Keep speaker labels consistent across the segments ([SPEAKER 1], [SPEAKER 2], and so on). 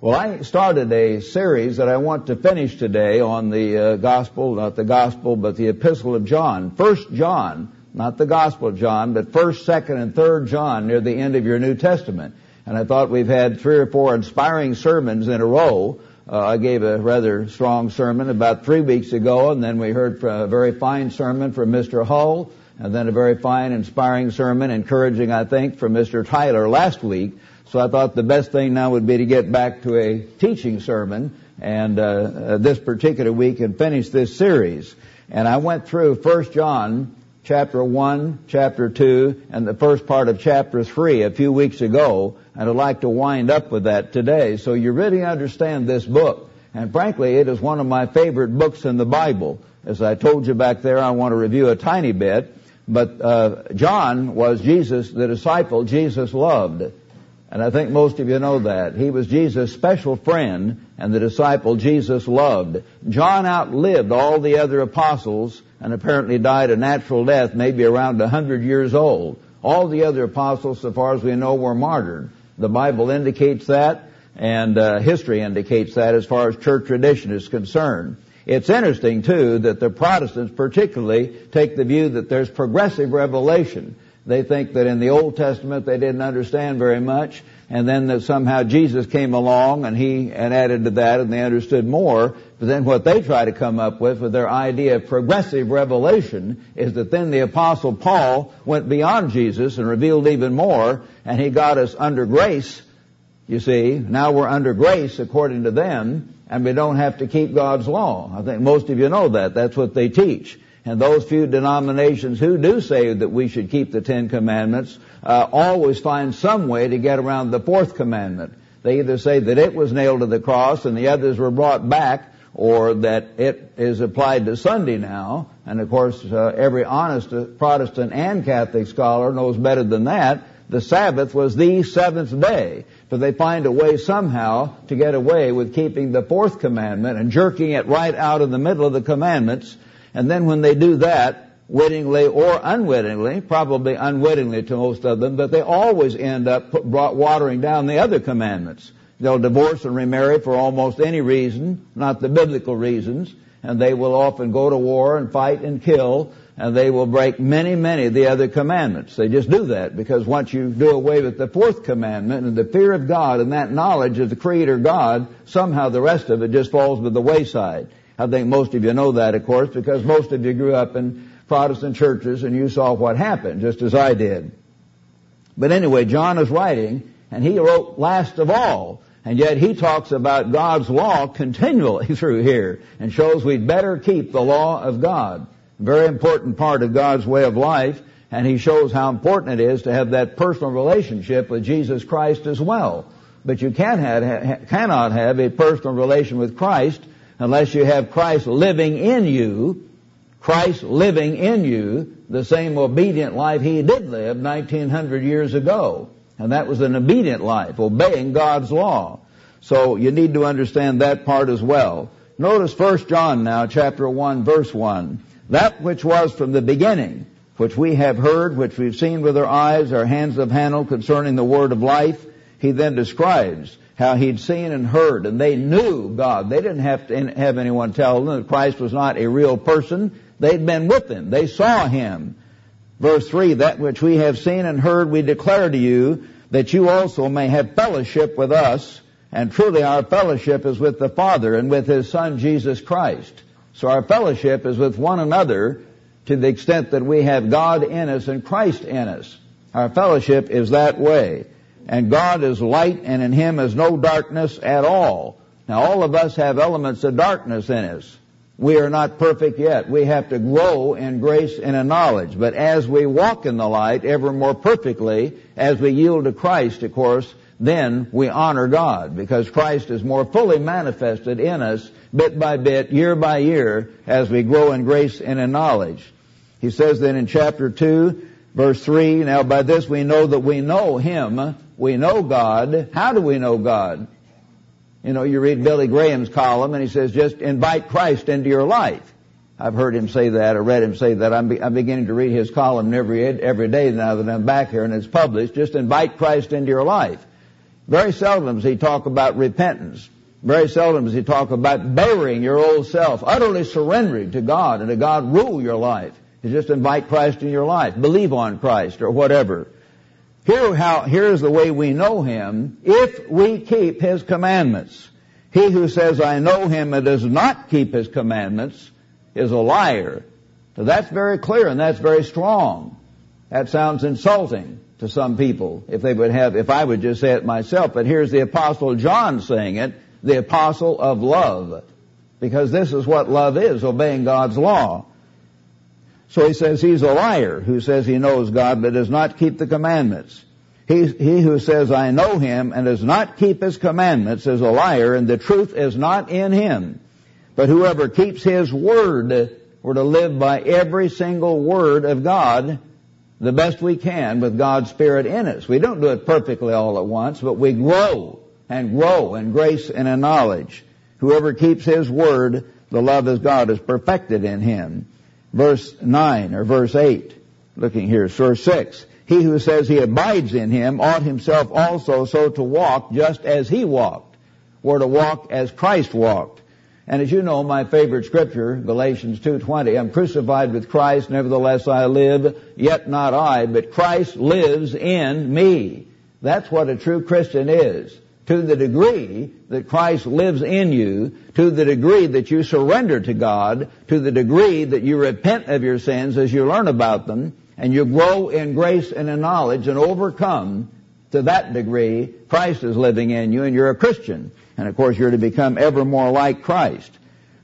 [SPEAKER 1] Well, I started a series that I want to finish today on the uh, gospel, not the gospel, but the epistle of John. First John, not the gospel John, but first, second, and third John near the end of your New Testament. And I thought we've had three or four inspiring sermons in a row. Uh, I gave a rather strong sermon about three weeks ago, and then we heard a very fine sermon from Mr. Hull, and then a very fine, inspiring sermon, encouraging, I think, from Mr. Tyler last week. So I thought the best thing now would be to get back to a teaching sermon and uh, uh, this particular week and finish this series. And I went through First John chapter 1, chapter 2, and the first part of chapter 3 a few weeks ago, and I'd like to wind up with that today. So you really understand this book. And frankly, it is one of my favorite books in the Bible. As I told you back there, I want to review a tiny bit. But uh, John was Jesus, the disciple Jesus loved. And I think most of you know that. He was Jesus' special friend and the disciple Jesus loved. John outlived all the other apostles and apparently died a natural death, maybe around a hundred years old. All the other apostles, so far as we know, were martyred. The Bible indicates that, and uh, history indicates that as far as church tradition is concerned. It's interesting, too, that the Protestants particularly take the view that there's progressive revelation. They think that in the Old Testament they didn't understand very much, and then that somehow Jesus came along and he and added to that and they understood more. But then what they try to come up with with their idea of progressive revelation is that then the apostle Paul went beyond Jesus and revealed even more and he got us under grace. You see, now we're under grace according to them and we don't have to keep God's law. I think most of you know that. That's what they teach. And those few denominations who do say that we should keep the Ten Commandments uh, always find some way to get around the fourth commandment. They either say that it was nailed to the cross and the others were brought back, or that it is applied to Sunday now. And of course, uh, every honest Protestant and Catholic scholar knows better than that. The Sabbath was the seventh day. But they find a way somehow to get away with keeping the fourth commandment and jerking it right out of the middle of the commandments and then when they do that, wittingly or unwittingly, probably unwittingly to most of them, but they always end up put, brought watering down the other commandments. They'll divorce and remarry for almost any reason, not the biblical reasons, and they will often go to war and fight and kill, and they will break many, many of the other commandments. They just do that because once you do away with the fourth commandment and the fear of God and that knowledge of the Creator God, somehow the rest of it just falls by the wayside. I think most of you know that, of course, because most of you grew up in Protestant churches and you saw what happened, just as I did. But anyway, John is writing, and he wrote last of all, and yet he talks about God's law continually through here, and shows we'd better keep the law of God. Very important part of God's way of life, and he shows how important it is to have that personal relationship with Jesus Christ as well. But you can have, cannot have a personal relation with Christ unless you have Christ living in you, Christ living in you, the same obedient life he did live 1900 years ago. And that was an obedient life, obeying God's law. So you need to understand that part as well. Notice 1 John now, chapter 1, verse 1. That which was from the beginning, which we have heard, which we've seen with our eyes, our hands have handled concerning the word of life, he then describes how he'd seen and heard, and they knew God. They didn't have to have anyone tell them that Christ was not a real person. They'd been with him. They saw him. Verse 3, that which we have seen and heard we declare to you, that you also may have fellowship with us, and truly our fellowship is with the Father and with His Son Jesus Christ. So our fellowship is with one another to the extent that we have God in us and Christ in us. Our fellowship is that way and God is light and in Him is no darkness at all. Now all of us have elements of darkness in us. We are not perfect yet. We have to grow in grace and in knowledge. But as we walk in the light ever more perfectly, as we yield to Christ, of course, then we honor God because Christ is more fully manifested in us bit by bit, year by year, as we grow in grace and in knowledge. He says then in chapter 2, verse 3, Now by this we know that we know Him we know God. How do we know God? You know, you read Billy Graham's column and he says, just invite Christ into your life. I've heard him say that or read him say that. I'm, be, I'm beginning to read his column every, every day now that I'm back here and it's published. Just invite Christ into your life. Very seldom does he talk about repentance. Very seldom does he talk about burying your old self, utterly surrendering to God and to God rule your life. You just invite Christ in your life, believe on Christ or whatever. Here how, here's the way we know Him, if we keep His commandments. He who says, I know Him and does not keep His commandments is a liar. So that's very clear and that's very strong. That sounds insulting to some people if they would have, if I would just say it myself. But here's the apostle John saying it, the apostle of love. Because this is what love is, obeying God's law. So he says he's a liar who says he knows God but does not keep the commandments. He, he who says I know him and does not keep his commandments is a liar and the truth is not in him. But whoever keeps his word, we're to live by every single word of God the best we can with God's Spirit in us. We don't do it perfectly all at once, but we grow and grow in grace and in knowledge. Whoever keeps his word, the love of God is perfected in him. Verse 9 or verse 8, looking here, verse 6. He who says he abides in him ought himself also so to walk just as he walked, or to walk as Christ walked. And as you know, my favorite scripture, Galatians 2.20, I'm crucified with Christ, nevertheless I live, yet not I, but Christ lives in me. That's what a true Christian is. To the degree that Christ lives in you, to the degree that you surrender to God, to the degree that you repent of your sins as you learn about them, and you grow in grace and in knowledge and overcome, to that degree, Christ is living in you and you're a Christian. And of course, you're to become ever more like Christ.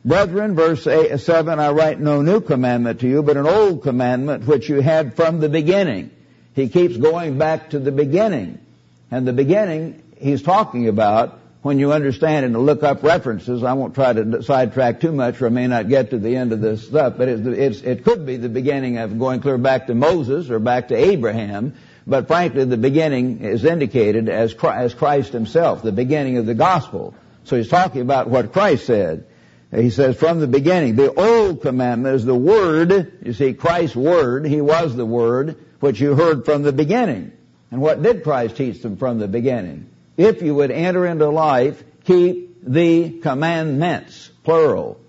[SPEAKER 1] Brethren, verse 7, I write no new commandment to you, but an old commandment which you had from the beginning. He keeps going back to the beginning. And the beginning he's talking about, when you understand and look up references, I won't try to sidetrack too much or I may not get to the end of this stuff, but it's, it's, it could be the beginning of going clear back to Moses or back to Abraham, but frankly, the beginning is indicated as Christ himself, the beginning of the gospel. So he's talking about what Christ said. He says, from the beginning, the old commandment is the word, you see, Christ's word, he was the word, which you heard from the beginning. And what did Christ teach them from the beginning? If you would enter into life, keep the commandments, plural.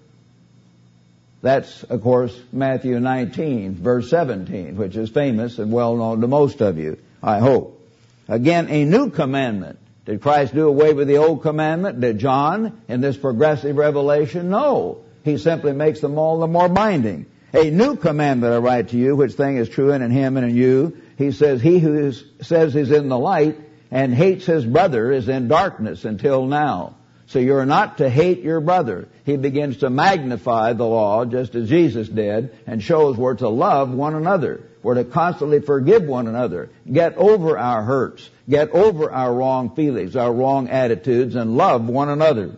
[SPEAKER 1] That's, of course, Matthew 19, verse 17, which is famous and well known to most of you, I hope. Again, a new commandment. Did Christ do away with the old commandment? Did John in this progressive revelation? No. He simply makes them all the more binding. A new commandment I write to you, which thing is true in him and in you. He says, he who is, says he's in the light and hates his brother is in darkness until now. So you're not to hate your brother. He begins to magnify the law just as Jesus did and shows we're to love one another. We're to constantly forgive one another. Get over our hurts. Get over our wrong feelings, our wrong attitudes and love one another.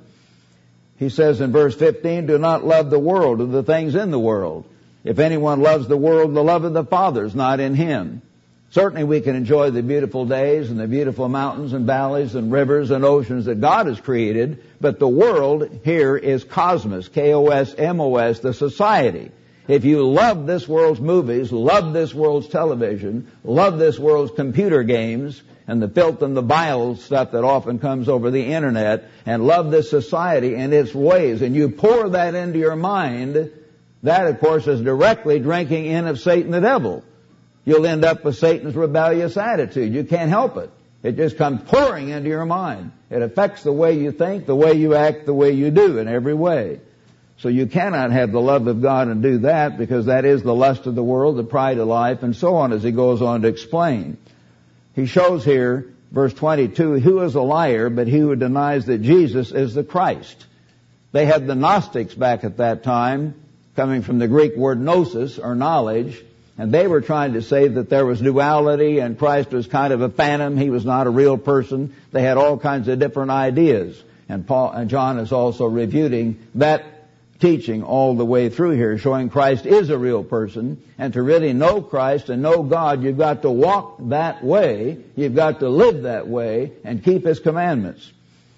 [SPEAKER 1] He says in verse 15, do not love the world or the things in the world. If anyone loves the world, the love of the Father is not in him. Certainly we can enjoy the beautiful days and the beautiful mountains and valleys and rivers and oceans that God has created, but the world here is cosmos, K-O-S-M-O-S, the society. If you love this world's movies, love this world's television, love this world's computer games, and the filth and the vile stuff that often comes over the internet, and love this society and its ways, and you pour that into your mind, that of course is directly drinking in of Satan the devil you'll end up with Satan's rebellious attitude. You can't help it. It just comes pouring into your mind. It affects the way you think, the way you act, the way you do in every way. So you cannot have the love of God and do that because that is the lust of the world, the pride of life, and so on as he goes on to explain. He shows here, verse 22, who is a liar but he who denies that Jesus is the Christ. They had the Gnostics back at that time, coming from the Greek word gnosis, or knowledge, and they were trying to say that there was duality and Christ was kind of a phantom. He was not a real person. They had all kinds of different ideas. And Paul and John is also refuting that teaching all the way through here, showing Christ is a real person. And to really know Christ and know God, you've got to walk that way. You've got to live that way and keep His commandments.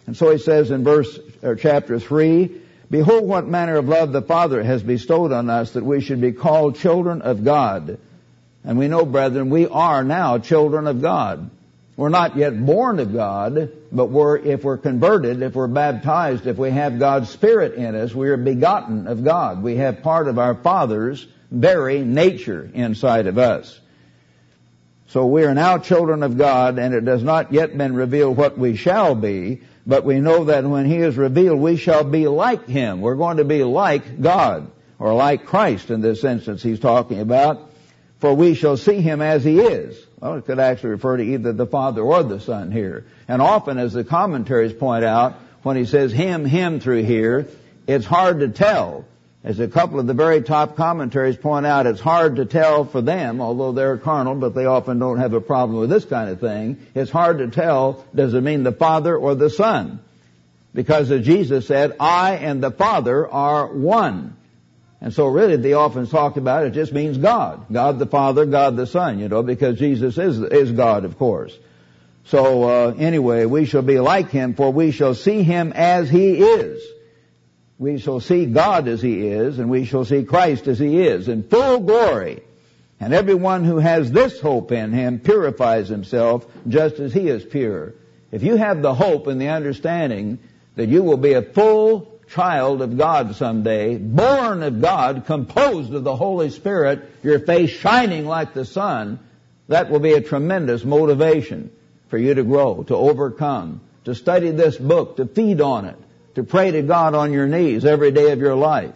[SPEAKER 1] And so he says in verse, or chapter 3, Behold what manner of love the Father has bestowed on us that we should be called children of God. And we know, brethren, we are now children of God. We're not yet born of God, but we're, if we're converted, if we're baptized, if we have God's Spirit in us, we are begotten of God. We have part of our Father's very nature inside of us. So we are now children of God, and it has not yet been revealed what we shall be, but we know that when He is revealed, we shall be like Him. We're going to be like God, or like Christ in this instance He's talking about, for we shall see Him as He is. Well, it could actually refer to either the Father or the Son here. And often, as the commentaries point out, when He says Him, Him through here, it's hard to tell as a couple of the very top commentaries point out, it's hard to tell for them, although they're carnal, but they often don't have a problem with this kind of thing. It's hard to tell, does it mean the Father or the Son? Because as Jesus said, I and the Father are one. And so really they often talk about it just means God. God the Father, God the Son, you know, because Jesus is, is God, of course. So, uh, anyway, we shall be like Him, for we shall see Him as He is we shall see God as He is, and we shall see Christ as He is, in full glory. And everyone who has this hope in Him purifies himself just as He is pure. If you have the hope and the understanding that you will be a full child of God someday, born of God, composed of the Holy Spirit, your face shining like the sun, that will be a tremendous motivation for you to grow, to overcome, to study this book, to feed on it, to pray to God on your knees every day of your life,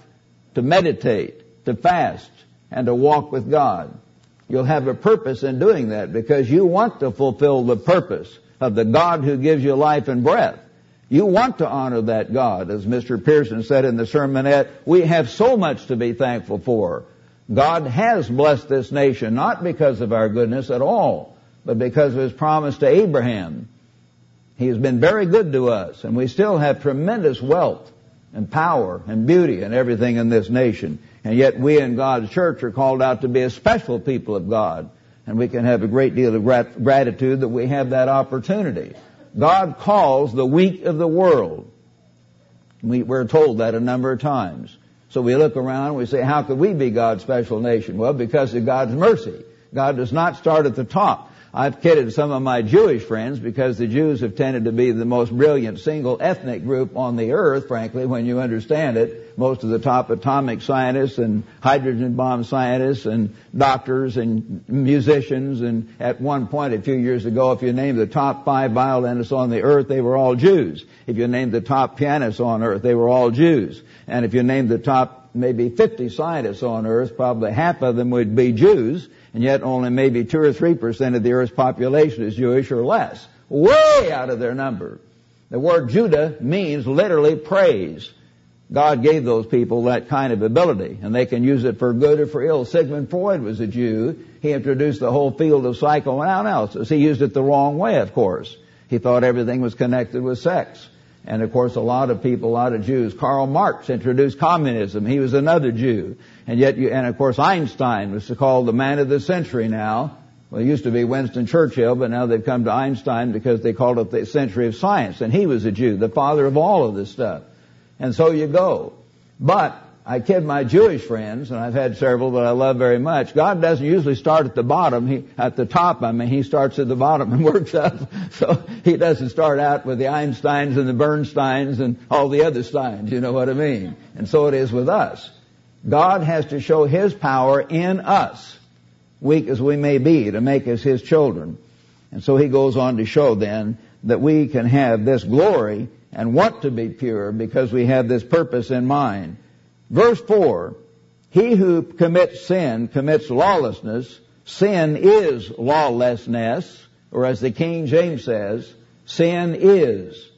[SPEAKER 1] to meditate, to fast, and to walk with God. You'll have a purpose in doing that because you want to fulfill the purpose of the God who gives you life and breath. You want to honor that God. As Mr. Pearson said in the sermonette, we have so much to be thankful for. God has blessed this nation not because of our goodness at all, but because of His promise to Abraham he has been very good to us, and we still have tremendous wealth and power and beauty and everything in this nation. And yet we in God's church are called out to be a special people of God. And we can have a great deal of grat- gratitude that we have that opportunity. God calls the weak of the world. We, we're told that a number of times. So we look around and we say, how could we be God's special nation? Well, because of God's mercy. God does not start at the top. I've kidded some of my Jewish friends because the Jews have tended to be the most brilliant single ethnic group on the earth, frankly, when you understand it. Most of the top atomic scientists and hydrogen bomb scientists and doctors and musicians and at one point a few years ago, if you named the top five violinists on the earth, they were all Jews. If you named the top pianists on earth, they were all Jews. And if you named the top maybe 50 scientists on earth, probably half of them would be Jews and yet only maybe 2 or 3% of the earth's population is Jewish or less. Way out of their number. The word Judah means literally praise. God gave those people that kind of ability, and they can use it for good or for ill. Sigmund Freud was a Jew. He introduced the whole field of psychoanalysis. He used it the wrong way, of course. He thought everything was connected with sex. And of course, a lot of people, a lot of Jews. Karl Marx introduced communism. He was another Jew. And yet, you, and of course, Einstein was called the man of the century now. Well, it used to be Winston Churchill, but now they've come to Einstein because they called it the century of science. And he was a Jew, the father of all of this stuff. And so you go. But I kid my Jewish friends, and I've had several that I love very much. God doesn't usually start at the bottom, he, at the top, I mean, He starts at the bottom and works up. So He doesn't start out with the Einsteins and the Bernsteins and all the other Steins, you know what I mean? And so it is with us. God has to show His power in us, weak as we may be, to make us His children. And so He goes on to show then that we can have this glory and want to be pure because we have this purpose in mind. Verse 4, he who commits sin commits lawlessness. Sin is lawlessness, or as the King James says, sin is.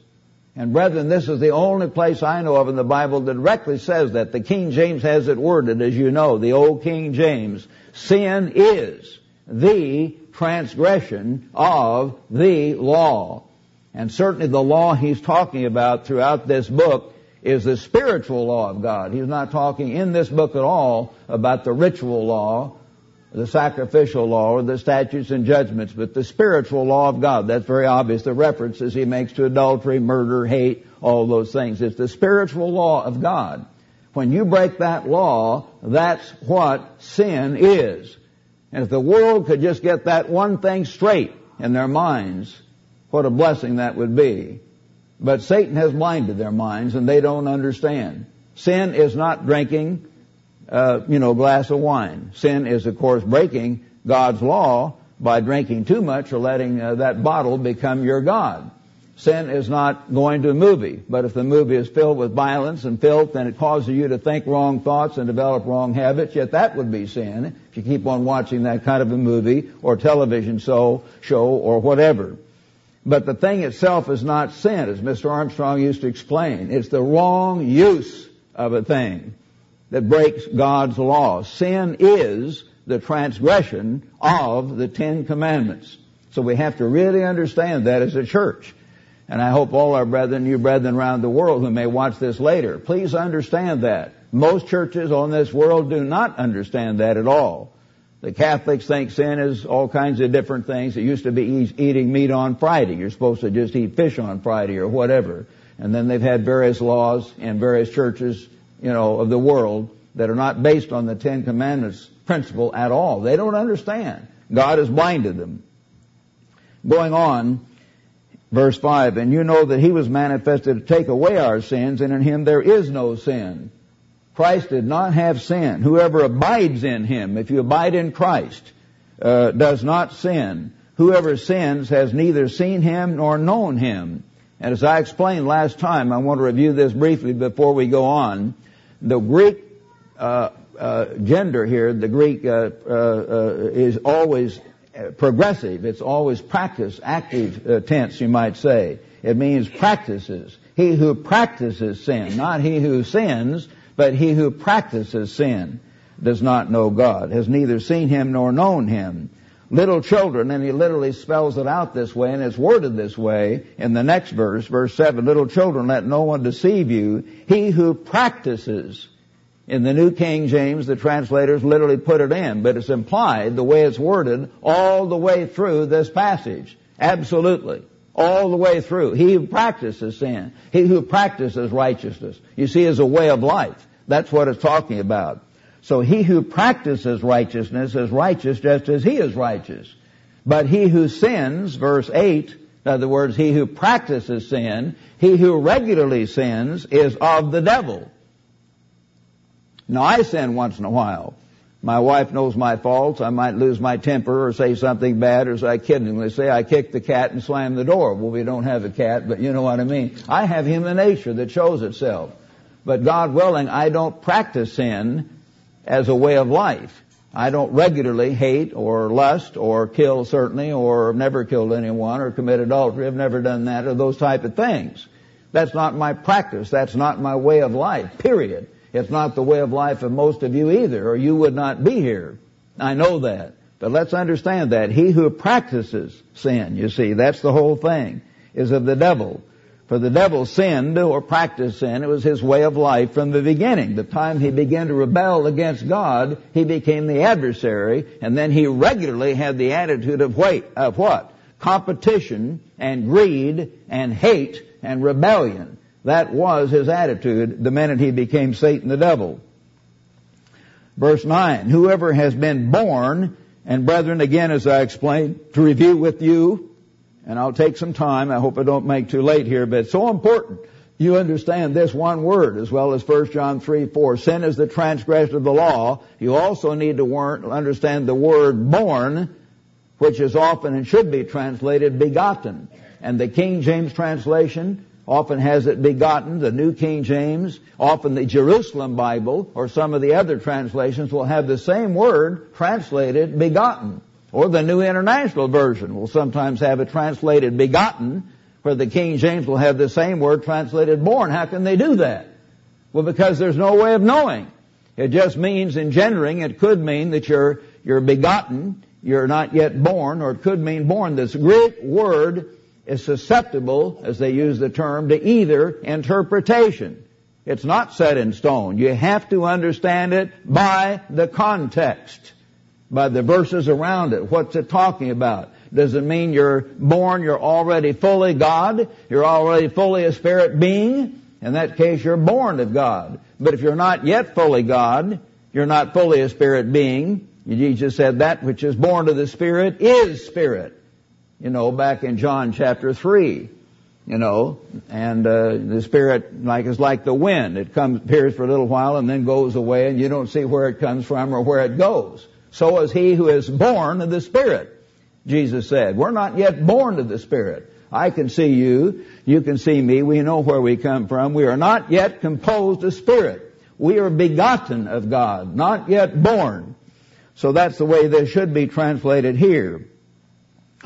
[SPEAKER 1] And brethren, this is the only place I know of in the Bible that directly says that. The King James has it worded, as you know, the old King James. Sin is the transgression of the law. And certainly the law he's talking about throughout this book is the spiritual law of God. He's not talking in this book at all about the ritual law, the sacrificial law, or the statutes and judgments, but the spiritual law of God. That's very obvious. The references he makes to adultery, murder, hate, all those things. It's the spiritual law of God. When you break that law, that's what sin is. And if the world could just get that one thing straight, in their minds, what a blessing that would be. But Satan has blinded their minds and they don't understand. Sin is not drinking, uh, you know, a glass of wine. Sin is, of course, breaking God's law by drinking too much or letting uh, that bottle become your God. Sin is not going to a movie, but if the movie is filled with violence and filth and it causes you to think wrong thoughts and develop wrong habits, yet that would be sin if you keep on watching that kind of a movie or television show, show or whatever. But the thing itself is not sin, as Mr. Armstrong used to explain. It's the wrong use of a thing that breaks God's law. Sin is the transgression of the Ten Commandments. So we have to really understand that as a church. And I hope all our brethren, you brethren around the world who may watch this later, please understand that. Most churches on this world do not understand that at all. The Catholics think sin is all kinds of different things. It used to be eating meat on Friday. You're supposed to just eat fish on Friday or whatever. And then they've had various laws in various churches, you know, of the world that are not based on the Ten Commandments principle at all. They don't understand. God has blinded them. Going on, verse 5, and you know that He was manifested to take away our sins, and in Him there is no sin. Christ did not have sin. Whoever abides in him, if you abide in Christ, uh, does not sin. Whoever sins has neither seen him nor known him. And as I explained last time, I want to review this briefly before we go on. The Greek uh, uh, gender here, the Greek uh, uh, uh, is always progressive. It's always practice, active tense, you might say. It means practices. He who practices sin, not he who sins, but he who practices sin does not know God, has neither seen him nor known him. Little children, and he literally spells it out this way, and it's worded this way in the next verse, verse 7, little children, let no one deceive you. He who practices, in the New King James, the translators literally put it in, but it's implied the way it's worded all the way through this passage. Absolutely all the way through. He who practices sin, he who practices righteousness, you see, is a way of life. That's what it's talking about. So he who practices righteousness is righteous just as he is righteous. But he who sins, verse 8, in other words, he who practices sin, he who regularly sins is of the devil. Now I sin once in a while. My wife knows my faults. I might lose my temper or say something bad or as I kiddingly say I kicked the cat and slammed the door. Well, we don't have a cat, but you know what I mean. I have human nature that shows itself. But God willing, I don't practice sin as a way of life. I don't regularly hate or lust or kill certainly or never killed anyone or commit adultery. I've never done that or those type of things. That's not my practice. That's not my way of life, period. It's not the way of life of most of you either, or you would not be here. I know that. But let's understand that. He who practices sin, you see, that's the whole thing, is of the devil. For the devil sinned or practiced sin. It was his way of life from the beginning. The time he began to rebel against God, he became the adversary, and then he regularly had the attitude of wait, of what? Competition and greed and hate and rebellion. That was his attitude the minute he became Satan the devil. Verse 9, whoever has been born, and brethren, again as I explained, to review with you, and I'll take some time, I hope I don't make too late here, but it's so important you understand this one word as well as 1 John 3, 4. Sin is the transgression of the law. You also need to understand the word born, which is often and should be translated begotten. And the King James translation often has it begotten, the New King James, often the Jerusalem Bible, or some of the other translations will have the same word translated begotten. Or the New International Version will sometimes have it translated begotten, where the King James will have the same word translated born. How can they do that? Well, because there's no way of knowing. It just means engendering. It could mean that you're, you're begotten, you're not yet born, or it could mean born. This Greek word is susceptible, as they use the term, to either interpretation. It's not set in stone. You have to understand it by the context, by the verses around it. What's it talking about? Does it mean you're born, you're already fully God? You're already fully a spirit being? In that case, you're born of God. But if you're not yet fully God, you're not fully a spirit being. Jesus said that which is born of the Spirit is spirit. You know, back in John chapter 3, you know, and uh, the Spirit like is like the wind. It comes, appears for a little while and then goes away and you don't see where it comes from or where it goes. So is he who is born of the Spirit, Jesus said. We're not yet born of the Spirit. I can see you, you can see me, we know where we come from. We are not yet composed of Spirit. We are begotten of God, not yet born. So that's the way this should be translated here.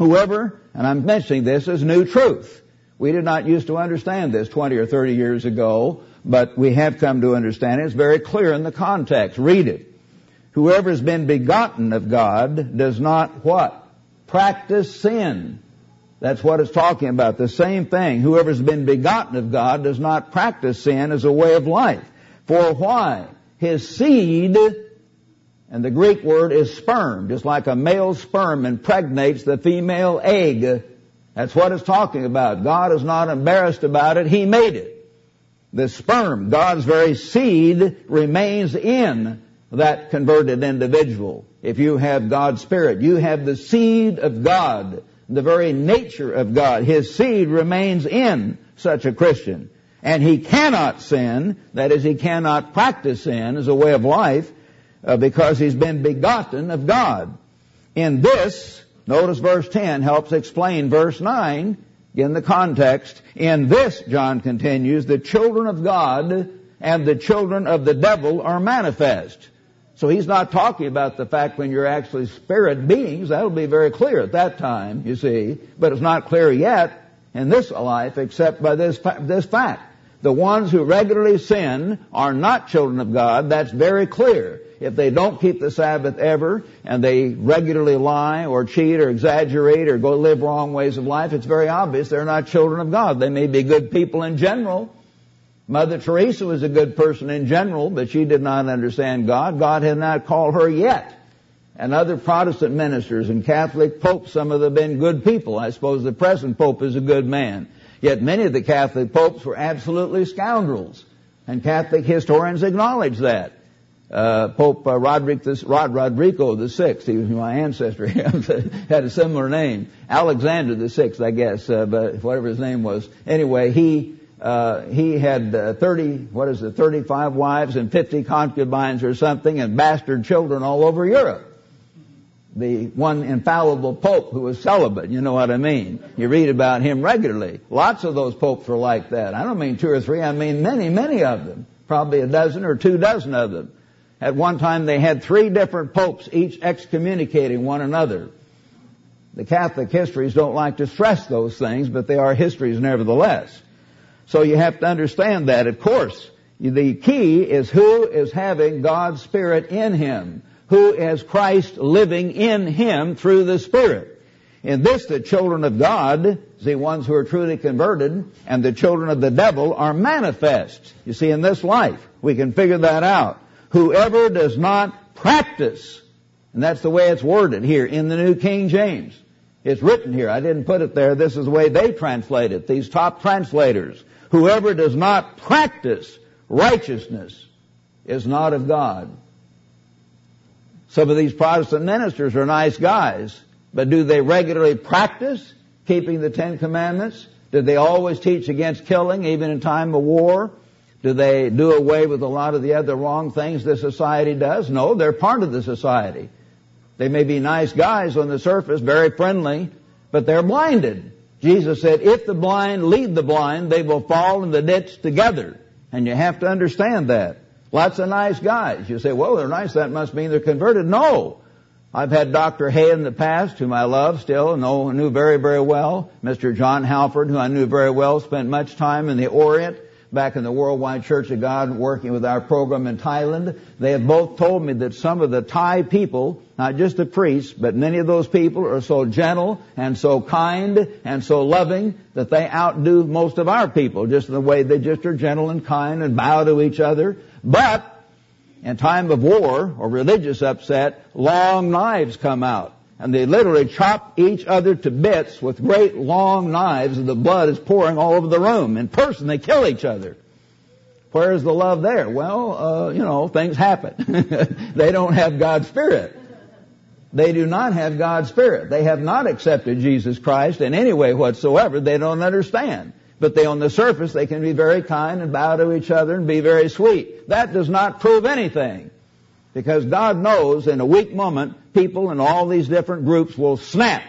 [SPEAKER 1] Whoever, and I'm mentioning this as new truth. We did not used to understand this 20 or 30 years ago, but we have come to understand it. It's very clear in the context. Read it. Whoever has been begotten of God does not what? Practice sin. That's what it's talking about. The same thing. Whoever's been begotten of God does not practice sin as a way of life. For why? His seed, and the Greek word is sperm, just like a male sperm impregnates the female egg. That's what it's talking about. God is not embarrassed about it. He made it. The sperm, God's very seed, remains in that converted individual. If you have God's Spirit, you have the seed of God, the very nature of God. His seed remains in such a Christian. And he cannot sin, that is, he cannot practice sin as a way of life, uh, because he's been begotten of God. In this, notice verse 10 helps explain verse 9, in the context. In this, John continues, the children of God and the children of the devil are manifest. So he's not talking about the fact when you're actually spirit beings. That'll be very clear at that time, you see. But it's not clear yet in this life except by this, this fact. The ones who regularly sin are not children of God. That's very clear. If they don't keep the Sabbath ever, and they regularly lie or cheat or exaggerate or go live wrong ways of life, it's very obvious they're not children of God. They may be good people in general. Mother Teresa was a good person in general, but she did not understand God. God had not called her yet. And other Protestant ministers and Catholic popes, some of them have been good people. I suppose the present pope is a good man. Yet many of the Catholic popes were absolutely scoundrels. And Catholic historians acknowledge that. Uh, Pope uh, Roderick the, Rod Rodrigo the Sixth, he was my ancestor, had a similar name. Alexander the Sixth, I guess, uh, but whatever his name was. Anyway, he uh, he had uh, 30, what is it, 35 wives and 50 concubines or something, and bastard children all over Europe the one infallible pope who was celibate. You know what I mean? You read about him regularly. Lots of those popes were like that. I don't mean two or three, I mean many, many of them. Probably a dozen or two dozen of them. At one time they had three different popes, each excommunicating one another. The Catholic histories don't like to stress those things, but they are histories nevertheless. So you have to understand that. Of course, the key is who is having God's Spirit in him who is Christ living in him through the Spirit. In this, the children of God, the ones who are truly converted, and the children of the devil are manifest. You see, in this life, we can figure that out. Whoever does not practice, and that's the way it's worded here in the New King James. It's written here. I didn't put it there. This is the way they translate it. These top translators. Whoever does not practice righteousness is not of God. Some of these Protestant ministers are nice guys, but do they regularly practice keeping the Ten Commandments? Do they always teach against killing, even in time of war? Do they do away with a lot of the other wrong things the society does? No, they're part of the society. They may be nice guys on the surface, very friendly, but they're blinded. Jesus said, if the blind lead the blind, they will fall in the ditch together. And you have to understand that. Lots of nice guys. You say, well, they're nice, that must mean they're converted. No. I've had Dr. Hoeh in the past, whom I love still, and know, knew very, very well. Mr. John Halford, who I knew very well, spent much time in the Orient, back in the Worldwide Church of God, working with our program in Thailand. They have both told me that some of the Thai people, not just the priests, but many of those people are so gentle and so kind and so loving that they outdo most of our people, just in the way they just are gentle and kind and bow to each other. But in time of war or religious upset, long knives come out. And they literally chop each other to bits with great long knives and the blood is pouring all over the room. In person, they kill each other. Where's the love there? Well, uh, you know, things happen. they don't have God's Spirit. They do not have God's Spirit. They have not accepted Jesus Christ in any way whatsoever. They don't understand. But they, on the surface, they can be very kind and bow to each other and be very sweet. That does not prove anything. Because God knows in a weak moment, people in all these different groups will snap.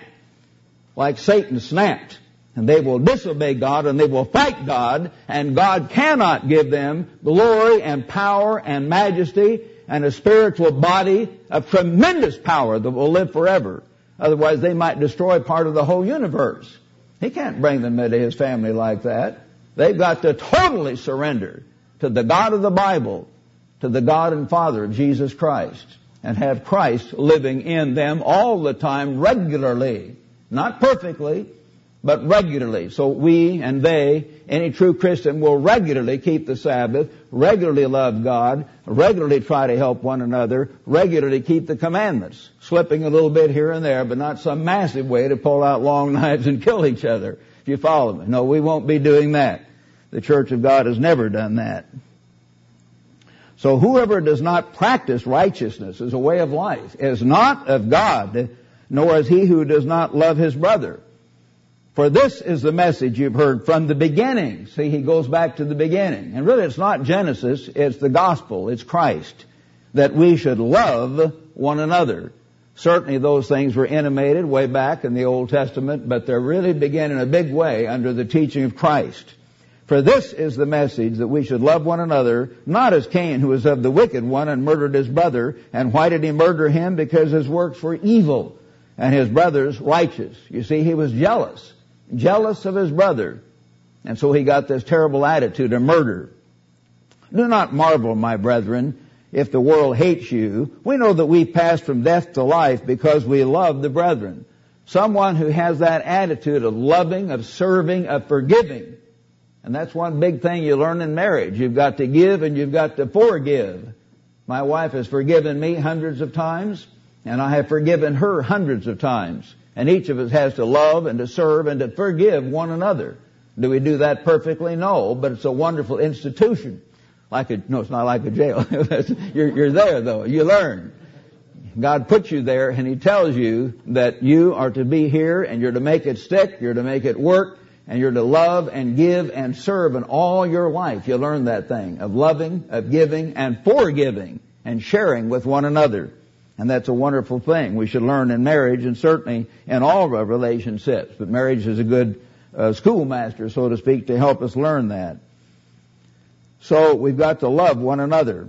[SPEAKER 1] Like Satan snapped. And they will disobey God and they will fight God and God cannot give them glory and power and majesty and a spiritual body of tremendous power that will live forever. Otherwise they might destroy part of the whole universe. He can't bring them into his family like that. They've got to totally surrender to the God of the Bible, to the God and Father of Jesus Christ, and have Christ living in them all the time regularly. Not perfectly, but regularly. So we and they, any true Christian will regularly keep the Sabbath, regularly love God, regularly try to help one another, regularly keep the commandments, slipping a little bit here and there, but not some massive way to pull out long knives and kill each other. If you follow me. No, we won't be doing that. The Church of God has never done that. So whoever does not practice righteousness as a way of life is not of God, nor is he who does not love his brother. For this is the message you've heard from the beginning. See, he goes back to the beginning. And really it's not Genesis, it's the gospel, it's Christ. That we should love one another. Certainly those things were intimated way back in the Old Testament, but they're really begin in a big way under the teaching of Christ. For this is the message that we should love one another, not as Cain, who was of the wicked one and murdered his brother. And why did he murder him? Because his works were evil and his brother's righteous. You see, he was jealous jealous of his brother. And so he got this terrible attitude of murder. Do not marvel, my brethren, if the world hates you. We know that we pass from death to life because we love the brethren. Someone who has that attitude of loving, of serving, of forgiving. And that's one big thing you learn in marriage. You've got to give and you've got to forgive. My wife has forgiven me hundreds of times, and I have forgiven her hundreds of times. And each of us has to love and to serve and to forgive one another. Do we do that perfectly? No, but it's a wonderful institution. Like a, no, it's not like a jail. you're, you're there though. You learn. God puts you there and He tells you that you are to be here and you're to make it stick, you're to make it work, and you're to love and give and serve in all your life. You learn that thing of loving, of giving, and forgiving, and sharing with one another. And that's a wonderful thing we should learn in marriage and certainly in all of our relationships. But marriage is a good uh, schoolmaster, so to speak, to help us learn that. So we've got to love one another.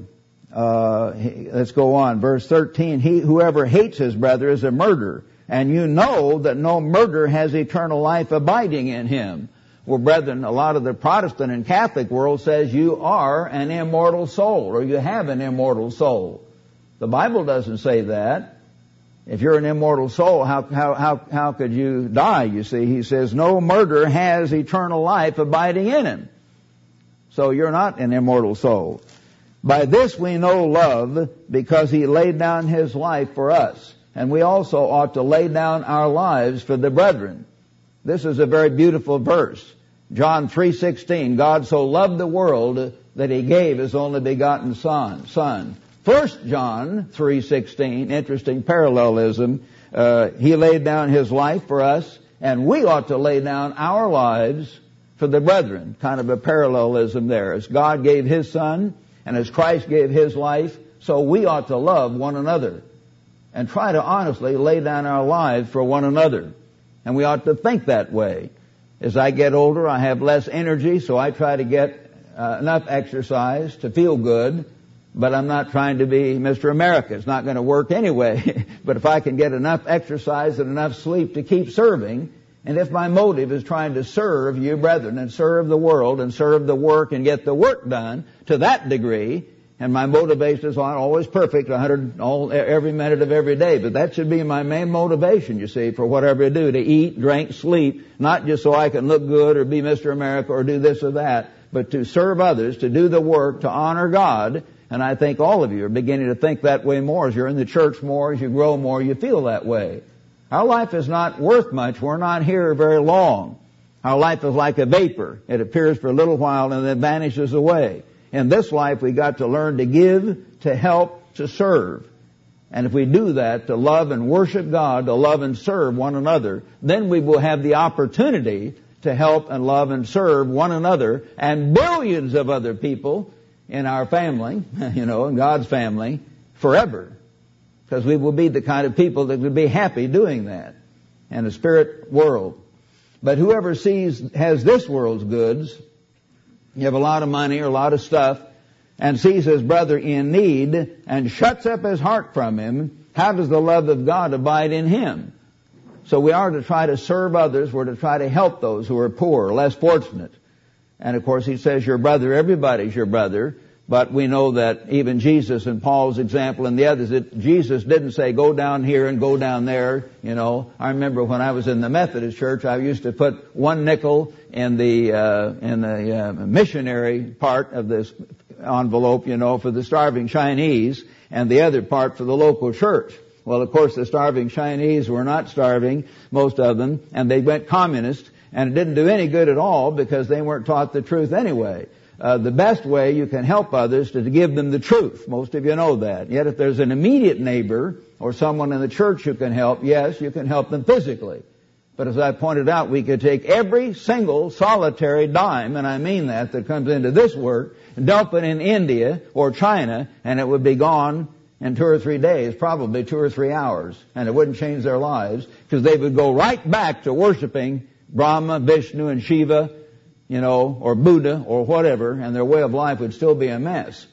[SPEAKER 1] Uh, let's go on. Verse 13, he, whoever hates his brother is a murderer, and you know that no murderer has eternal life abiding in him. Well, brethren, a lot of the Protestant and Catholic world says you are an immortal soul, or you have an immortal soul. The Bible doesn't say that. If you're an immortal soul, how, how, how, how could you die? You see, he says, no murderer has eternal life abiding in him. So you're not an immortal soul. By this we know love because he laid down his life for us. And we also ought to lay down our lives for the brethren. This is a very beautiful verse. John 3:16 God so loved the world that he gave his only begotten son son First John 3:16, interesting parallelism. Uh, he laid down his life for us, and we ought to lay down our lives for the brethren. Kind of a parallelism there. As God gave His Son, and as Christ gave His life, so we ought to love one another, and try to honestly lay down our lives for one another. And we ought to think that way. As I get older, I have less energy, so I try to get uh, enough exercise to feel good but I'm not trying to be Mr. America. It's not going to work anyway. but if I can get enough exercise and enough sleep to keep serving, and if my motive is trying to serve you brethren and serve the world and serve the work and get the work done to that degree, and my motivation is not always perfect, 100 all every minute of every day, but that should be my main motivation, you see, for whatever I do, to eat, drink, sleep, not just so I can look good or be Mr. America or do this or that, but to serve others, to do the work, to honor God, and I think all of you are beginning to think that way more as you're in the church more, as you grow more, you feel that way. Our life is not worth much. We're not here very long. Our life is like a vapor. It appears for a little while and then vanishes away. In this life we got to learn to give, to help, to serve. And if we do that, to love and worship God, to love and serve one another, then we will have the opportunity to help and love and serve one another and billions of other people in our family, you know, in God's family, forever. Because we will be the kind of people that would be happy doing that in a spirit world. But whoever sees, has this world's goods, you have a lot of money or a lot of stuff, and sees his brother in need and shuts up his heart from him, how does the love of God abide in him? So we are to try to serve others. We're to try to help those who are poor, less fortunate. And of course he says your brother, everybody's your brother. But we know that even Jesus and Paul's example and the others, that Jesus didn't say go down here and go down there. You know, I remember when I was in the Methodist church, I used to put one nickel in the uh, in the uh, missionary part of this envelope, you know, for the starving Chinese, and the other part for the local church. Well, of course, the starving Chinese were not starving, most of them, and they went communist, and it didn't do any good at all because they weren't taught the truth anyway. Uh, the best way you can help others is to give them the truth. Most of you know that. Yet if there's an immediate neighbor or someone in the church who can help, yes, you can help them physically. But as I pointed out, we could take every single solitary dime, and I mean that, that comes into this work, and dump it in India or China, and it would be gone in two or three days, probably two or three hours, and it wouldn't change their lives, because they would go right back to worshiping Brahma, Vishnu, and Shiva, you know, or Buddha, or whatever, and their way of life would still be a mess.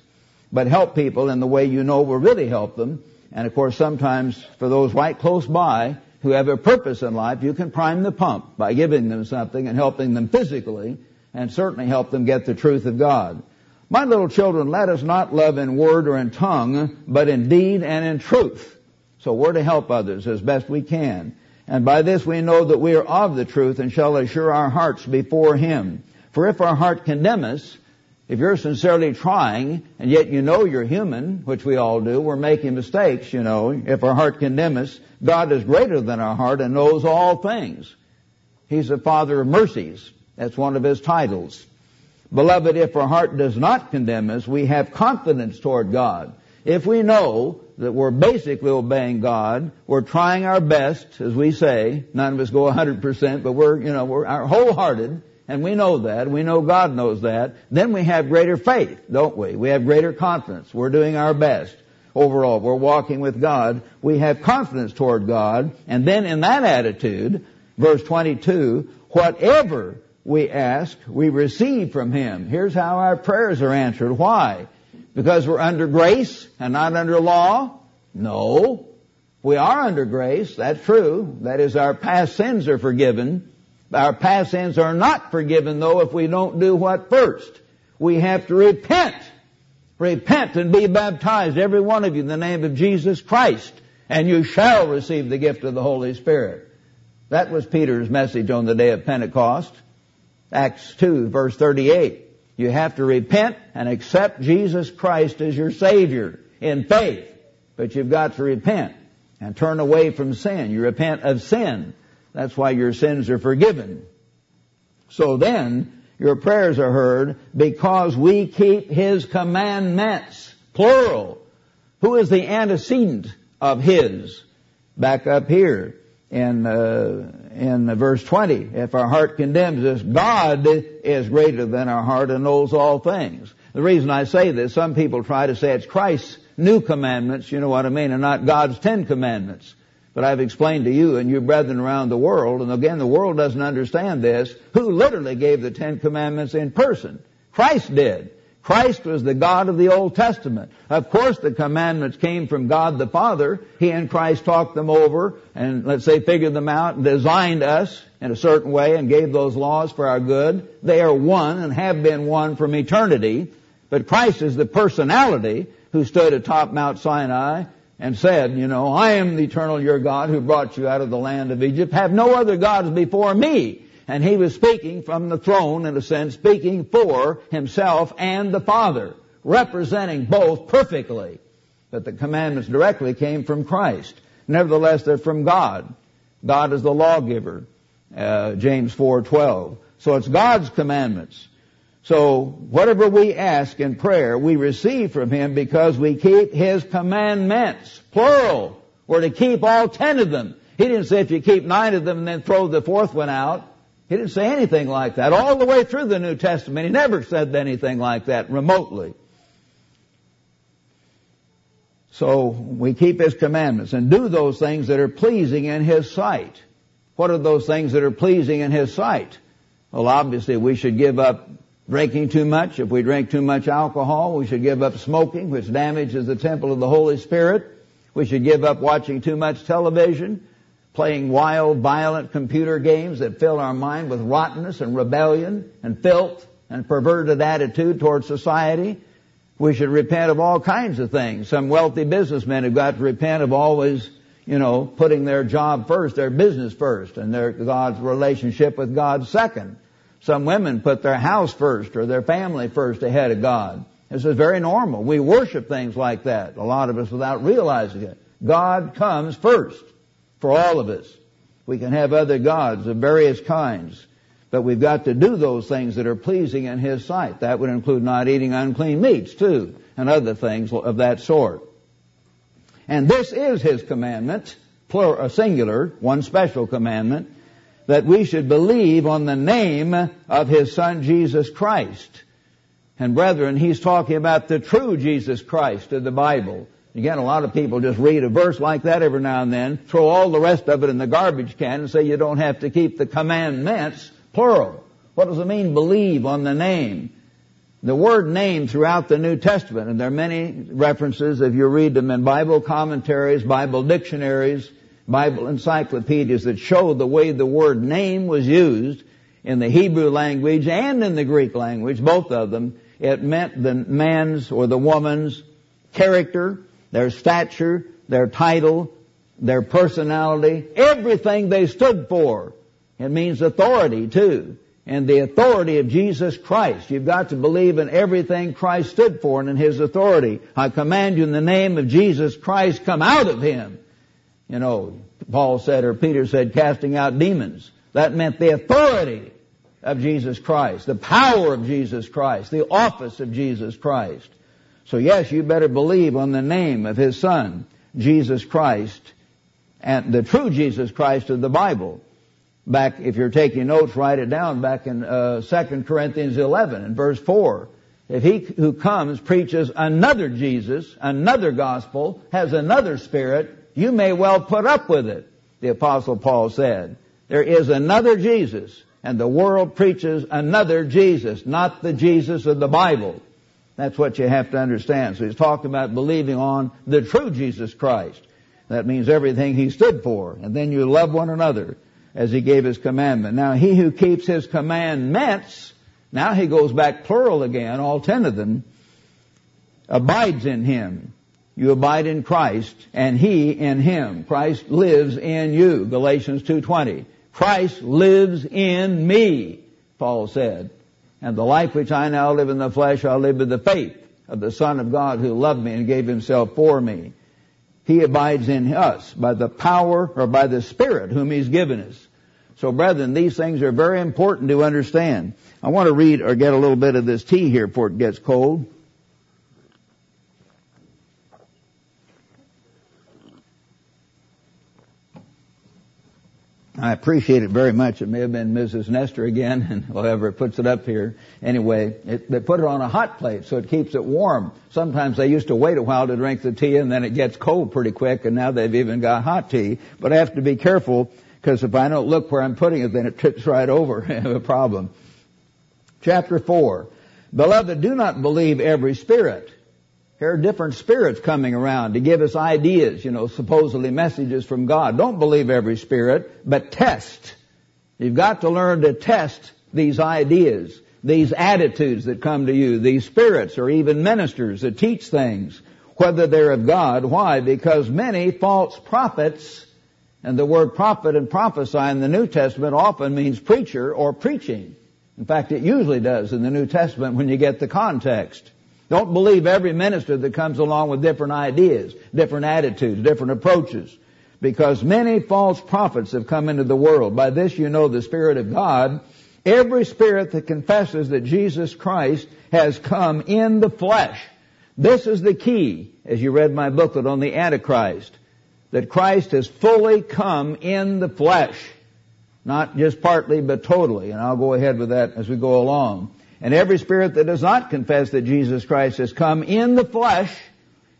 [SPEAKER 1] But help people in the way you know will really help them, and of course sometimes for those right close by, who have a purpose in life, you can prime the pump by giving them something and helping them physically and certainly help them get the truth of God. My little children, let us not love in word or in tongue, but in deed and in truth. So we're to help others as best we can. And by this we know that we are of the truth and shall assure our hearts before Him. For if our heart condemn us, if you're sincerely trying, and yet you know you're human, which we all do, we're making mistakes, you know, if our heart condemn us, God is greater than our heart and knows all things. He's the Father of mercies. That's one of His titles. Beloved, if our heart does not condemn us, we have confidence toward God. If we know that we're basically obeying God, we're trying our best, as we say, none of us go 100%, but we're, you know, we're wholehearted, and we know that, we know God knows that, then we have greater faith, don't we? We have greater confidence. We're doing our best. Overall, we're walking with God. We have confidence toward God. And then in that attitude, verse 22, whatever we ask, we receive from Him. Here's how our prayers are answered. Why? Because we're under grace and not under law? No. We are under grace. That's true. That is, our past sins are forgiven. Our past sins are not forgiven though if we don't do what first? We have to repent. Repent and be baptized, every one of you, in the name of Jesus Christ, and you shall receive the gift of the Holy Spirit. That was Peter's message on the day of Pentecost. Acts 2 verse 38. You have to repent and accept Jesus Christ as your Savior in faith. But you've got to repent and turn away from sin. You repent of sin. That's why your sins are forgiven. So then, your prayers are heard because we keep His commandments. Plural. Who is the antecedent of His? Back up here in, uh, in verse 20. If our heart condemns us, God is greater than our heart and knows all things. The reason I say this, some people try to say it's Christ's new commandments, you know what I mean, and not God's Ten Commandments. But I've explained to you and your brethren around the world, and again, the world doesn't understand this, who literally gave the Ten Commandments in person. Christ did. Christ was the God of the Old Testament. Of course the commandments came from God the Father. He and Christ talked them over and let's say figured them out and designed us in a certain way and gave those laws for our good. They are one and have been one from eternity. But Christ is the personality who stood atop Mount Sinai and said, you know, I am the eternal your God who brought you out of the land of Egypt. Have no other gods before me. And he was speaking from the throne, in a sense, speaking for himself and the Father, representing both perfectly. But the commandments directly came from Christ. Nevertheless, they're from God. God is the lawgiver. Uh, James 4:12. So it's God's commandments. So whatever we ask in prayer, we receive from Him because we keep His commandments. Plural. We're to keep all ten of them. He didn't say if you keep nine of them and then throw the fourth one out. He didn't say anything like that. All the way through the New Testament, he never said anything like that remotely. So we keep His commandments and do those things that are pleasing in His sight. What are those things that are pleasing in His sight? Well, obviously we should give up drinking too much. If we drink too much alcohol, we should give up smoking, which damages the temple of the Holy Spirit. We should give up watching too much television, playing wild, violent computer games that fill our mind with rottenness and rebellion and filth and perverted attitude toward society. We should repent of all kinds of things. Some wealthy businessmen have got to repent of always, you know, putting their job first, their business first, and their God's relationship with God second. Some women put their house first or their family first ahead of God. This is very normal. We worship things like that, a lot of us without realizing it. God comes first for all of us. We can have other gods of various kinds. But we've got to do those things that are pleasing in His sight. That would include not eating unclean meats too, and other things of that sort. And this is His commandment, plural, singular, one special commandment, that we should believe on the name of His Son Jesus Christ. And brethren, He's talking about the true Jesus Christ of the Bible. Again, a lot of people just read a verse like that every now and then, throw all the rest of it in the garbage can and say you don't have to keep the commandments Plural. What does it mean, believe on the name? The word name throughout the New Testament, and there are many references if you read them in Bible commentaries, Bible dictionaries, Bible encyclopedias that show the way the word name was used in the Hebrew language and in the Greek language, both of them. It meant the man's or the woman's character, their stature, their title, their personality, everything they stood for. It means authority too. And the authority of Jesus Christ. You've got to believe in everything Christ stood for and in His authority. I command you in the name of Jesus Christ, come out of Him. You know, Paul said or Peter said, casting out demons. That meant the authority of Jesus Christ, the power of Jesus Christ, the office of Jesus Christ. So yes, you better believe on the name of His Son, Jesus Christ, and the true Jesus Christ of the Bible back, if you're taking notes, write it down back in uh, 2 Corinthians 11 and verse 4. If he who comes preaches another Jesus, another gospel, has another spirit, you may well put up with it, the apostle Paul said. There is another Jesus, and the world preaches another Jesus, not the Jesus of the Bible. That's what you have to understand. So he's talking about believing on the true Jesus Christ. That means everything he stood for. And then you love one another as he gave his commandment. Now he who keeps his commandments, now he goes back plural again, all ten of them, abides in him. You abide in Christ and he in him. Christ lives in you. Galatians 2.20. Christ lives in me, Paul said. And the life which I now live in the flesh, I live in the faith of the Son of God who loved me and gave himself for me. He abides in us by the power or by the Spirit whom He's given us. So brethren, these things are very important to understand. I want to read or get a little bit of this tea here before it gets cold. I appreciate it very much. It may have been Mrs. Nestor again, and whoever puts it up here. Anyway, it, they put it on a hot plate so it keeps it warm. Sometimes they used to wait a while to drink the tea, and then it gets cold pretty quick, and now they've even got hot tea. But I have to be careful because if I don't look where I'm putting it, then it trips right over. I have a problem. Chapter four. Beloved, do not believe every spirit here are different spirits coming around to give us ideas, you know, supposedly messages from God. Don't believe every spirit, but test. You've got to learn to test these ideas, these attitudes that come to you, these spirits or even ministers that teach things, whether they're of God. Why? Because many false prophets, and the word prophet and prophesy in the New Testament often means preacher or preaching. In fact, it usually does in the New Testament when you get the context. Don't believe every minister that comes along with different ideas, different attitudes, different approaches. Because many false prophets have come into the world. By this you know the Spirit of God. Every spirit that confesses that Jesus Christ has come in the flesh. This is the key, as you read my booklet on the Antichrist, that Christ has fully come in the flesh. Not just partly, but totally. And I'll go ahead with that as we go along. And every spirit that does not confess that Jesus Christ has come in the flesh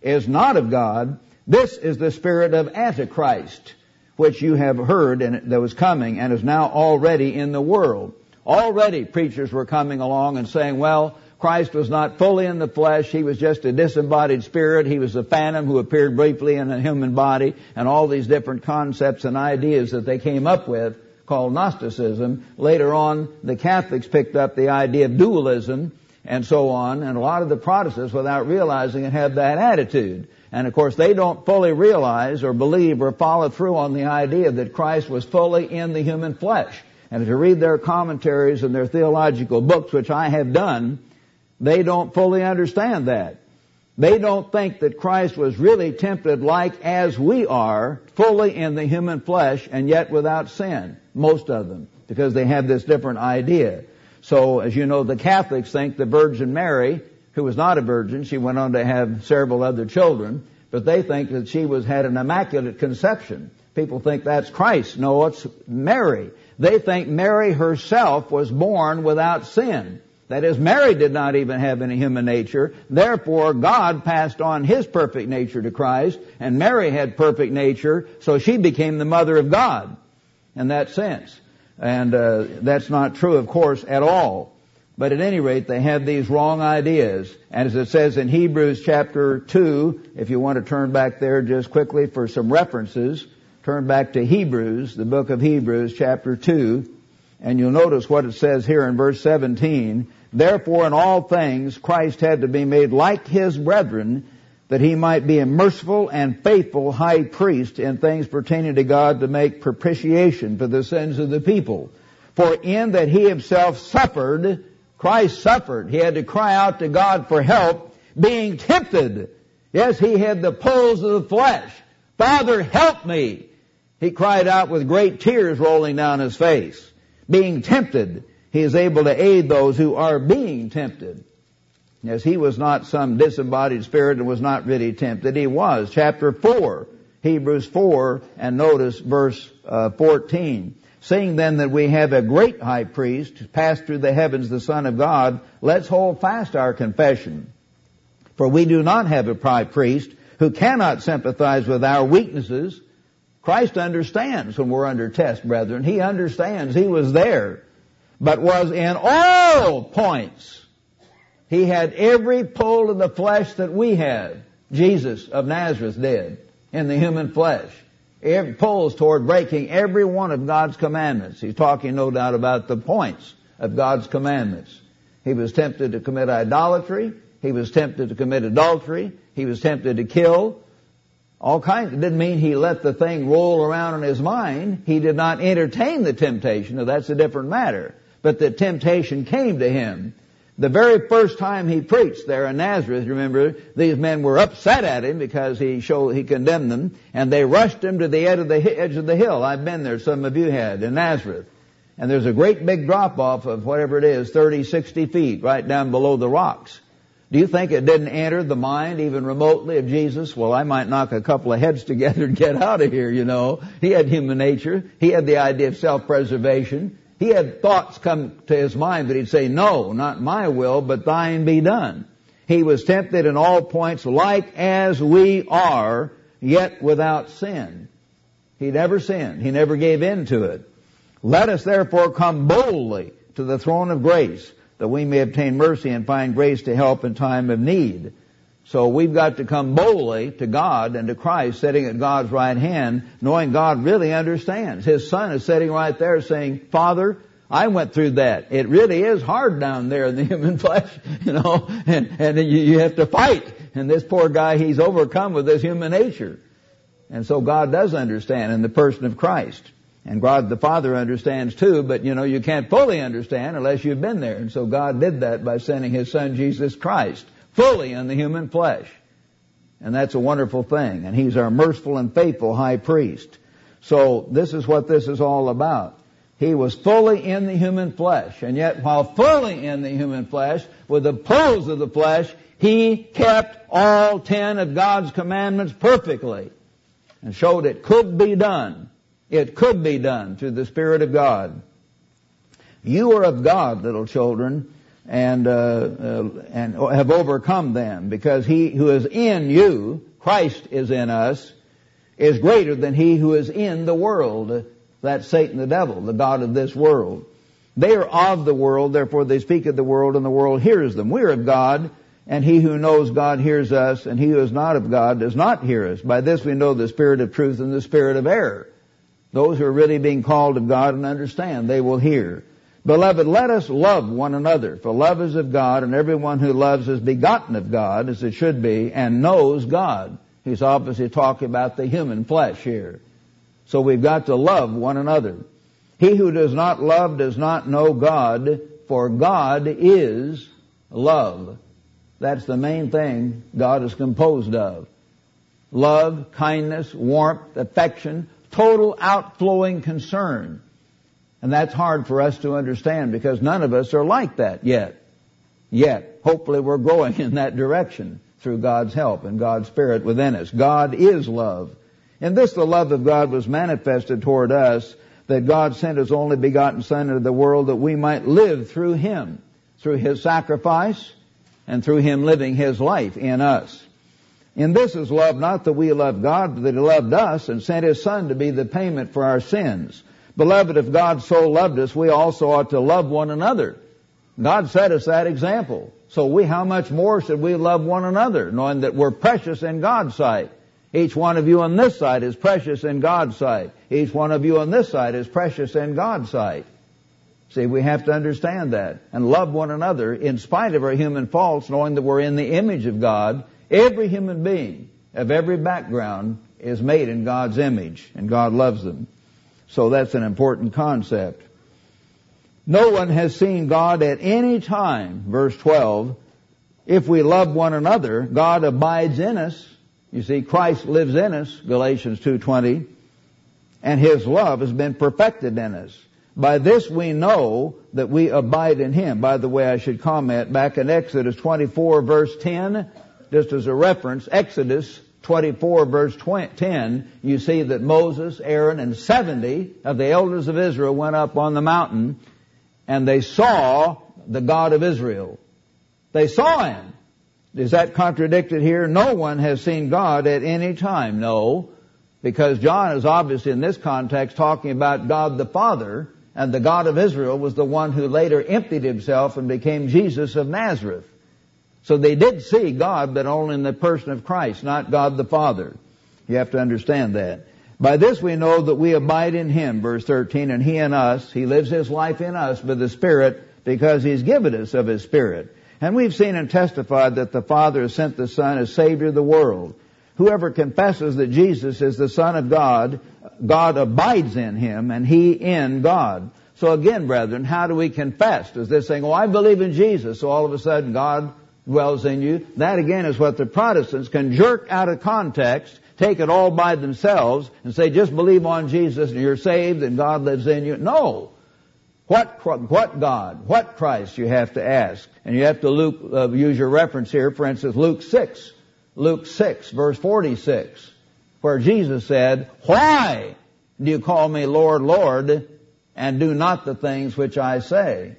[SPEAKER 1] is not of God. This is the spirit of Antichrist, which you have heard and that was coming and is now already in the world. Already preachers were coming along and saying, well, Christ was not fully in the flesh. He was just a disembodied spirit. He was a phantom who appeared briefly in a human body and all these different concepts and ideas that they came up with called Gnosticism. Later on, the Catholics picked up the idea of dualism and so on, and a lot of the Protestants, without realizing it, have that attitude. And of course, they don't fully realize or believe or follow through on the idea that Christ was fully in the human flesh. And if you read their commentaries and their theological books, which I have done, they don't fully understand that. They don't think that Christ was really tempted like as we are, fully in the human flesh and yet without sin. Most of them. Because they have this different idea. So, as you know, the Catholics think the Virgin Mary, who was not a virgin, she went on to have several other children, but they think that she was, had an immaculate conception. People think that's Christ. No, it's Mary. They think Mary herself was born without sin. That is, Mary did not even have any human nature. Therefore, God passed on His perfect nature to Christ, and Mary had perfect nature, so she became the mother of God in that sense. And uh, that's not true, of course, at all. But at any rate, they have these wrong ideas. And as it says in Hebrews chapter 2, if you want to turn back there just quickly for some references, turn back to Hebrews, the book of Hebrews chapter 2, and you'll notice what it says here in verse 17. Therefore, in all things, Christ had to be made like his brethren, that he might be a merciful and faithful high priest in things pertaining to God to make propitiation for the sins of the people. For in that he himself suffered, Christ suffered. He had to cry out to God for help, being tempted. Yes, he had the pulls of the flesh. Father, help me! He cried out with great tears rolling down his face. Being tempted, he is able to aid those who are being tempted. Yes, he was not some disembodied spirit and was not really tempted. He was. Chapter 4, Hebrews 4, and notice verse uh, 14. Seeing then that we have a great high priest, passed through the heavens, the Son of God, let's hold fast our confession. For we do not have a high priest who cannot sympathize with our weaknesses. Christ understands when we're under test, brethren. He understands. He was there but was in all points. He had every pull of the flesh that we have. Jesus of Nazareth did in the human flesh. It pulls toward breaking every one of God's commandments. He's talking no doubt about the points of God's commandments. He was tempted to commit idolatry. He was tempted to commit adultery. He was tempted to kill. All kinds. It didn't mean he let the thing roll around in his mind. He did not entertain the temptation. Now that's a different matter but the temptation came to him. The very first time he preached there in Nazareth, remember, these men were upset at him because he showed, he condemned them, and they rushed him to the edge of the, edge of the hill. I've been there, some of you had, in Nazareth. And there's a great big drop off of whatever it is, 30, 60 feet, right down below the rocks. Do you think it didn't enter the mind even remotely of Jesus? Well, I might knock a couple of heads together and get out of here, you know. He had human nature. He had the idea of self-preservation. He had thoughts come to his mind that he'd say, no, not my will, but thine be done. He was tempted in all points like as we are, yet without sin. He never sinned. He never gave in to it. Let us therefore come boldly to the throne of grace that we may obtain mercy and find grace to help in time of need. So we've got to come boldly to God and to Christ sitting at God's right hand, knowing God really understands. His son is sitting right there saying, Father, I went through that. It really is hard down there in the human flesh, you know, and, and you, you have to fight. And this poor guy, he's overcome with his human nature. And so God does understand in the person of Christ. And God the Father understands too, but you know, you can't fully understand unless you've been there. And so God did that by sending His Son Jesus Christ fully in the human flesh. And that's a wonderful thing. And he's our merciful and faithful high priest. So this is what this is all about. He was fully in the human flesh, and yet while fully in the human flesh, with the pose of the flesh, he kept all ten of God's commandments perfectly and showed it could be done. It could be done through the Spirit of God. You are of God, little children, and uh, uh, and have overcome them, because he who is in you, Christ is in us, is greater than he who is in the world. That's Satan the devil, the God of this world. They are of the world, therefore they speak of the world, and the world hears them. We are of God, and he who knows God hears us, and he who is not of God does not hear us. By this we know the spirit of truth and the spirit of error. Those who are really being called of God and understand, they will hear. Beloved, let us love one another, for love is of God, and everyone who loves is begotten of God, as it should be, and knows God. He's obviously talking about the human flesh here. So we've got to love one another. He who does not love does not know God, for God is love. That's the main thing God is composed of. Love, kindness, warmth, affection, total outflowing concern. And that's hard for us to understand because none of us are like that yet. Yet. Hopefully we're growing in that direction through God's help and God's Spirit within us. God is love. In this the love of God was manifested toward us, that God sent His only begotten Son into the world that we might live through Him, through His sacrifice, and through Him living His life in us. In this is love, not that we love God, but that He loved us and sent His Son to be the payment for our sins. Beloved, if God so loved us, we also ought to love one another. God set us that example. So we, how much more should we love one another, knowing that we're precious in God's sight? Each one of you on this side is precious in God's sight. Each one of you on this side is precious in God's sight. See, we have to understand that and love one another in spite of our human faults, knowing that we're in the image of God. Every human being of every background is made in God's image and God loves them. So that's an important concept. No one has seen God at any time, verse 12. If we love one another, God abides in us you see, Christ lives in us, Galatians 2.20, and His love has been perfected in us. By this we know that we abide in Him. By the way, I should comment back in Exodus 24 verse 10, just as a reference, Exodus 24 verse 10, you see that Moses, Aaron, and 70 of the elders of Israel went up on the mountain and they saw the God of Israel. They saw Him. Is that contradicted here? No one has seen God at any time. No. Because John is obviously in this context talking about God the Father, and the God of Israel was the one who later emptied himself and became Jesus of Nazareth. So they did see God, but only in the person of Christ, not God the Father. You have to understand that. By this we know that we abide in Him, verse 13, and He in us. He lives His life in us by the Spirit because He's given us of His Spirit. And we've seen and testified that the Father has sent the Son as Savior of the world. Whoever confesses that Jesus is the Son of God, God abides in him and he in God. So again, brethren, how do we confess? Does this saying, oh, I believe in Jesus, so all of a sudden God dwells in you? That again is what the Protestants can jerk out of context, take it all by themselves, and say, just believe on Jesus and you're saved and God lives in you. No. What, what God? What Christ? You have to ask. And you have to Luke, uh, use your reference here, for instance, Luke 6. Luke 6, verse 46, where Jesus said, Why do you call me Lord, Lord, and do not the things which I say?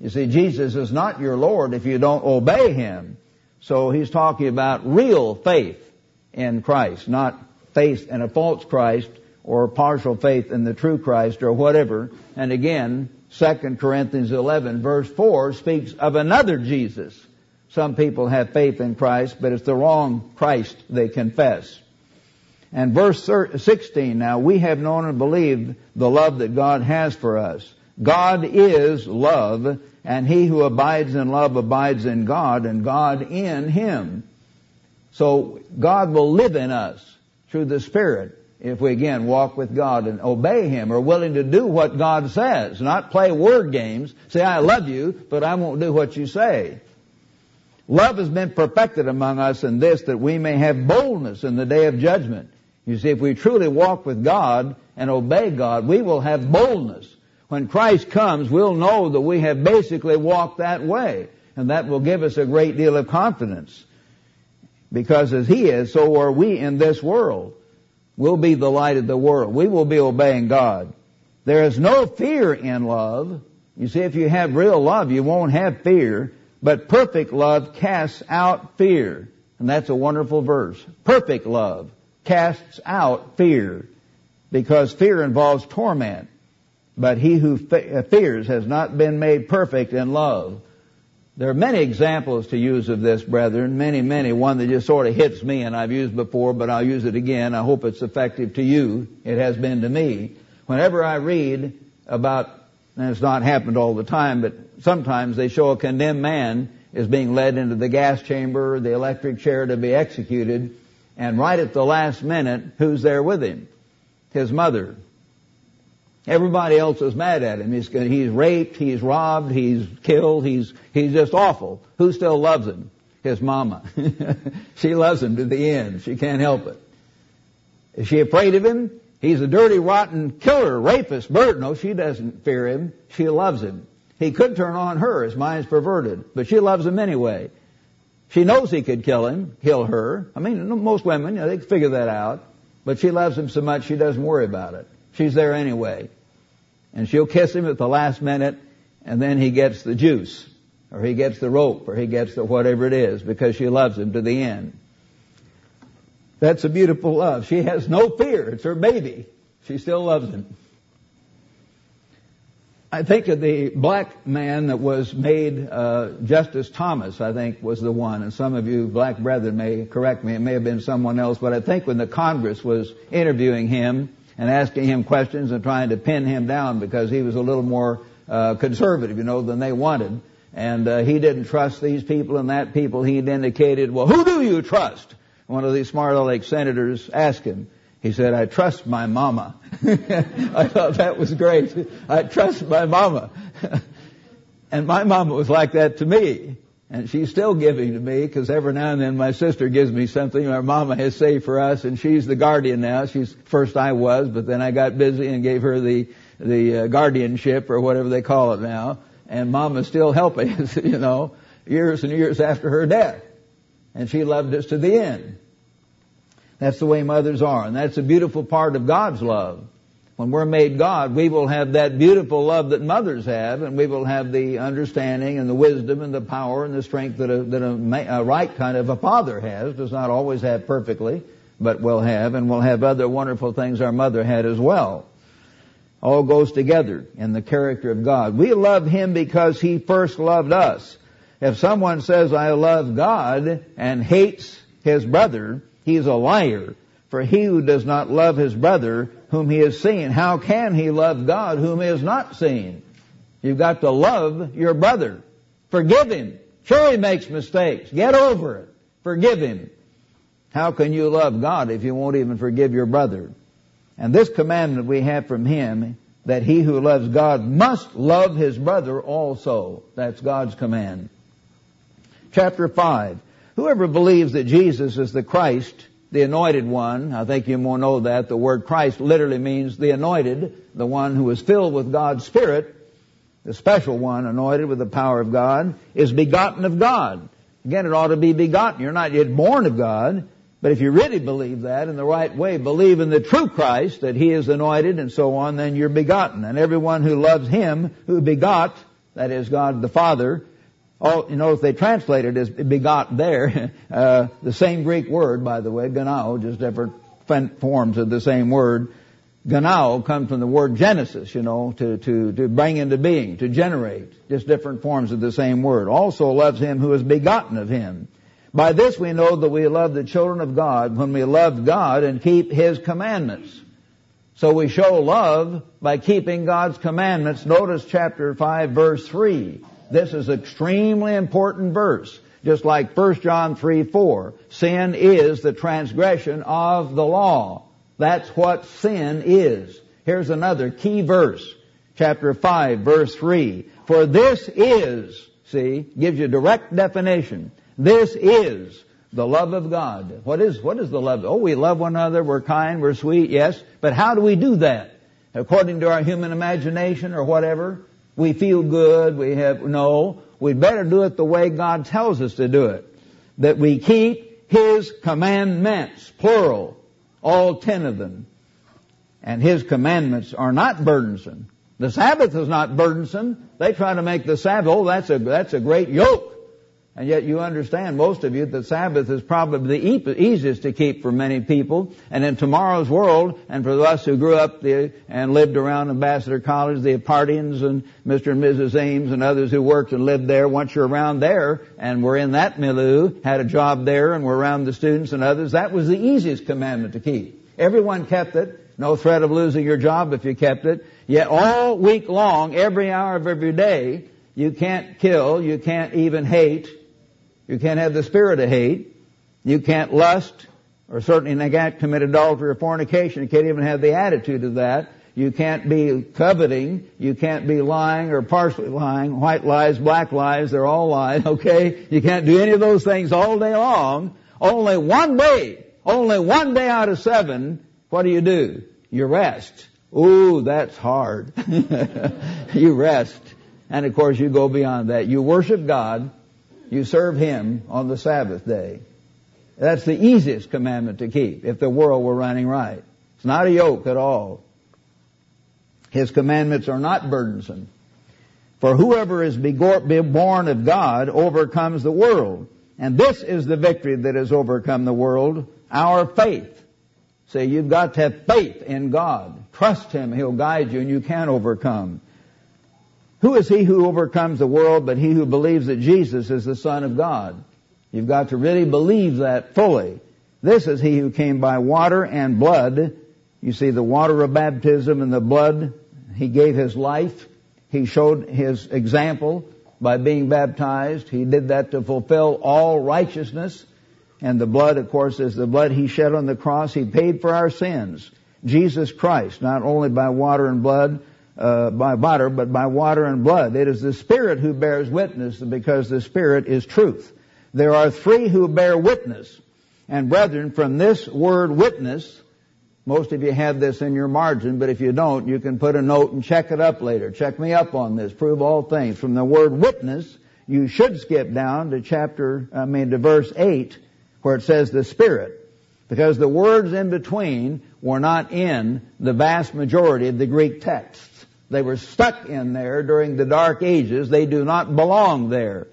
[SPEAKER 1] You see, Jesus is not your Lord if you don't obey Him. So He's talking about real faith in Christ, not faith in a false Christ or partial faith in the true Christ or whatever. And again, 2 Corinthians 11 verse 4 speaks of another Jesus. Some people have faith in Christ, but it's the wrong Christ they confess. And verse 16 now, we have known and believed the love that God has for us. God is love, and he who abides in love abides in God, and God in him. So God will live in us through the Spirit if we again walk with God and obey Him, are willing to do what God says, not play word games, say, I love you, but I won't do what you say. Love has been perfected among us in this that we may have boldness in the day of judgment. You see, if we truly walk with God and obey God, we will have boldness. When Christ comes, we'll know that we have basically walked that way. And that will give us a great deal of confidence. Because as He is, so are we in this world. We'll be the light of the world. We will be obeying God. There is no fear in love. You see, if you have real love, you won't have fear. But perfect love casts out fear. And that's a wonderful verse. Perfect love casts out fear. Because fear involves torment. But he who uh, fears has not been made perfect in love. There are many examples to use of this, brethren. Many, many. One that just sort of hits me and I've used before, but I'll use it again. I hope it's effective to you. It has been to me. Whenever I read about, and it's not happened all the time, but sometimes they show a condemned man is being led into the gas chamber, the electric chair to be executed, and right at the last minute, who's there with him? His mother. Everybody else is mad at him. He's, he's raped, he's robbed, he's killed, he's, he's just awful. Who still loves him? His mama. she loves him to the end. She can't help it. Is she afraid of him? He's a dirty, rotten killer, rapist, bird. No, she doesn't fear him. She loves him. He could turn on her. His mind's perverted. But she loves him anyway. She knows he could kill him, kill her. I mean, most women, you know, they figure that out. But she loves him so much she doesn't worry about it. She's there anyway. And she'll kiss him at the last minute, and then he gets the juice, or he gets the rope, or he gets the whatever it is, because she loves him to the end. That's a beautiful love. She has no fear. It's her baby. She still loves him. I think of the black man that was made uh, Justice Thomas. I think was the one, and some of you black brethren may correct me. It may have been someone else, but I think when the Congress was interviewing him and asking him questions and trying to pin him down because he was a little more uh, conservative, you know, than they wanted, and uh, he didn't trust these people and that people. He indicated, well, who do you trust? One of these smart aleck senators asked him. He said, I trust my mama. I thought that was great. I trust my mama. and my mama was like that to me. And she's still giving to me because every now and then my sister gives me something our mama has saved for us and she's the guardian now. She's, first I was, but then I got busy and gave her the, the uh, guardianship or whatever they call it now. And mama's still helping us, you know, years and years after her death. And she loved us to the end. That's the way mothers are. And that's a beautiful part of God's love. When we're made God, we will have that beautiful love that mothers have, and we will have the understanding and the wisdom and the power and the strength that a, that a, a right kind of a father has. Does not always have perfectly, but will have, and will have other wonderful things our mother had as well. All goes together in the character of God. We love Him because He first loved us. If someone says, I love God and hates his brother, He's a liar. For he who does not love his brother whom he has seen, how can he love God whom he has not seen? You've got to love your brother. Forgive him. Sure he makes mistakes. Get over it. Forgive him. How can you love God if you won't even forgive your brother? And this commandment we have from him that he who loves God must love his brother also. That's God's command. Chapter 5. Whoever believes that Jesus is the Christ, the anointed one, I think you more know that, the word Christ literally means the anointed, the one who is filled with God's Spirit, the special one anointed with the power of God, is begotten of God. Again, it ought to be begotten. You're not yet born of God, but if you really believe that in the right way, believe in the true Christ, that He is anointed and so on, then you're begotten. And everyone who loves Him, who begot, that is God the Father, all, you know, if they translate it as begot there, uh, the same Greek word, by the way, gennao, just different forms of the same word. Gennao comes from the word Genesis, you know, to, to, to bring into being, to generate, just different forms of the same word. Also loves him who is begotten of him. By this we know that we love the children of God when we love God and keep His commandments. So we show love by keeping God's commandments. Notice chapter 5 verse 3. This is extremely important verse. Just like 1 John 3, 4. Sin is the transgression of the law. That's what sin is. Here's another key verse. Chapter 5, verse 3. For this is, see, gives you direct definition. This is the love of God. What is, what is the love? Oh, we love one another, we're kind, we're sweet, yes. But how do we do that? according to our human imagination or whatever. We feel good, we have, no, we'd better do it the way God tells us to do it. That we keep His commandments, plural, all ten of them. And His commandments are not burdensome. The Sabbath is not burdensome. They try to make the Sabbath, oh, that's a, that's a great yoke. And yet you understand, most of you, that Sabbath is probably the easiest to keep for many people. And in tomorrow's world, and for us who grew up the, and lived around Ambassador College, the Apartians and Mr. and Mrs. Ames and others who worked and lived there, once you're around there, and were in that milieu, had a job there, and were around the students and others, that was the easiest commandment to keep. Everyone kept it. No threat of losing your job if you kept it. Yet all week long, every hour of every day, you can't kill, you can't even hate, you can't have the spirit of hate. You can't lust, or certainly you can't commit adultery or fornication. You can't even have the attitude of that. You can't be coveting. You can't be lying or partially lying. White lies, black lies, they're all lies, okay? You can't do any of those things all day long. Only one day, only one day out of seven, what do you do? You rest. Ooh, that's hard. you rest. And of course you go beyond that. You worship God you serve Him on the Sabbath day. That's the easiest commandment to keep if the world were running right. It's not a yoke at all. His commandments are not burdensome. For whoever is born of God overcomes the world. And this is the victory that has overcome the world, our faith. Say, you've got to have faith in God. Trust Him, He'll guide you and you can overcome. Who is he who overcomes the world but he who believes that Jesus is the Son of God? You've got to really believe that fully. This is he who came by water and blood. You see the water of baptism and the blood. He gave his life. He showed his example by being baptized. He did that to fulfill all righteousness. And the blood, of course, is the blood he shed on the cross. He paid for our sins. Jesus Christ, not only by water and blood, uh, by water, but by water and blood. It is the Spirit who bears witness because the Spirit is truth. There are three who bear witness. And brethren, from this word witness, most of you have this in your margin, but if you don't, you can put a note and check it up later. Check me up on this. Prove all things. From the word witness, you should skip down to chapter, I mean to verse 8, where it says the Spirit. Because the words in between were not in the vast majority of the Greek text. They were stuck in there during the dark ages. They do not belong there.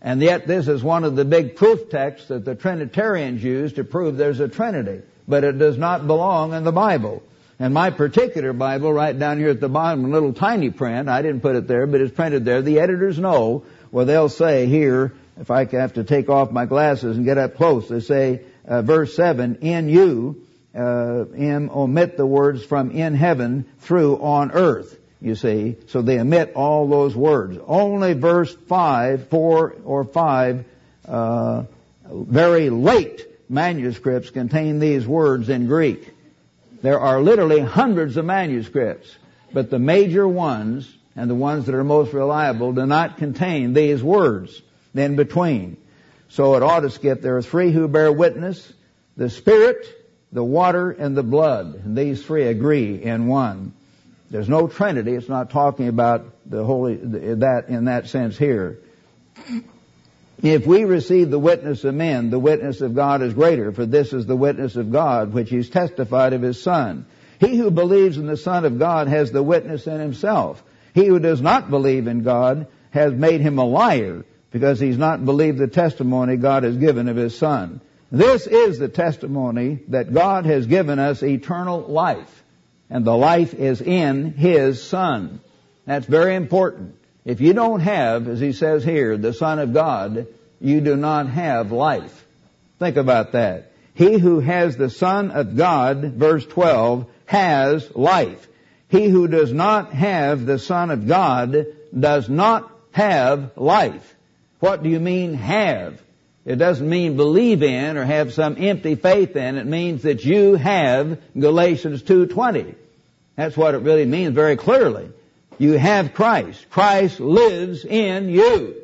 [SPEAKER 1] And yet this is one of the big proof texts that the Trinitarians use to prove there's a Trinity. But it does not belong in the Bible. And my particular Bible, right down here at the bottom, a little tiny print, I didn't put it there, but it's printed there. The editors know, well they'll say here, if I have to take off my glasses and get up close, they say, uh, verse 7, in you, uh, in, omit the words from in heaven through on earth you see. So they omit all those words. Only verse 5, 4 or 5, uh, very late manuscripts contain these words in Greek. There are literally hundreds of manuscripts, but the major ones and the ones that are most reliable do not contain these words in between. So it ought to skip. There are three who bear witness, the Spirit, the water, and the blood. And these three agree in one. There's no Trinity. It's not talking about the Holy, that in that sense here. If we receive the witness of men, the witness of God is greater, for this is the witness of God, which he's testified of his Son. He who believes in the Son of God has the witness in himself. He who does not believe in God has made him a liar, because he's not believed the testimony God has given of his Son. This is the testimony that God has given us eternal life and the life is in His Son. That's very important. If you don't have, as he says here, the Son of God, you do not have life. Think about that. He who has the Son of God, verse 12, has life. He who does not have the Son of God does not have life. What do you mean have? It doesn't mean believe in or have some empty faith in. It means that you have Galatians 2.20. That's what it really means very clearly. You have Christ. Christ lives in you.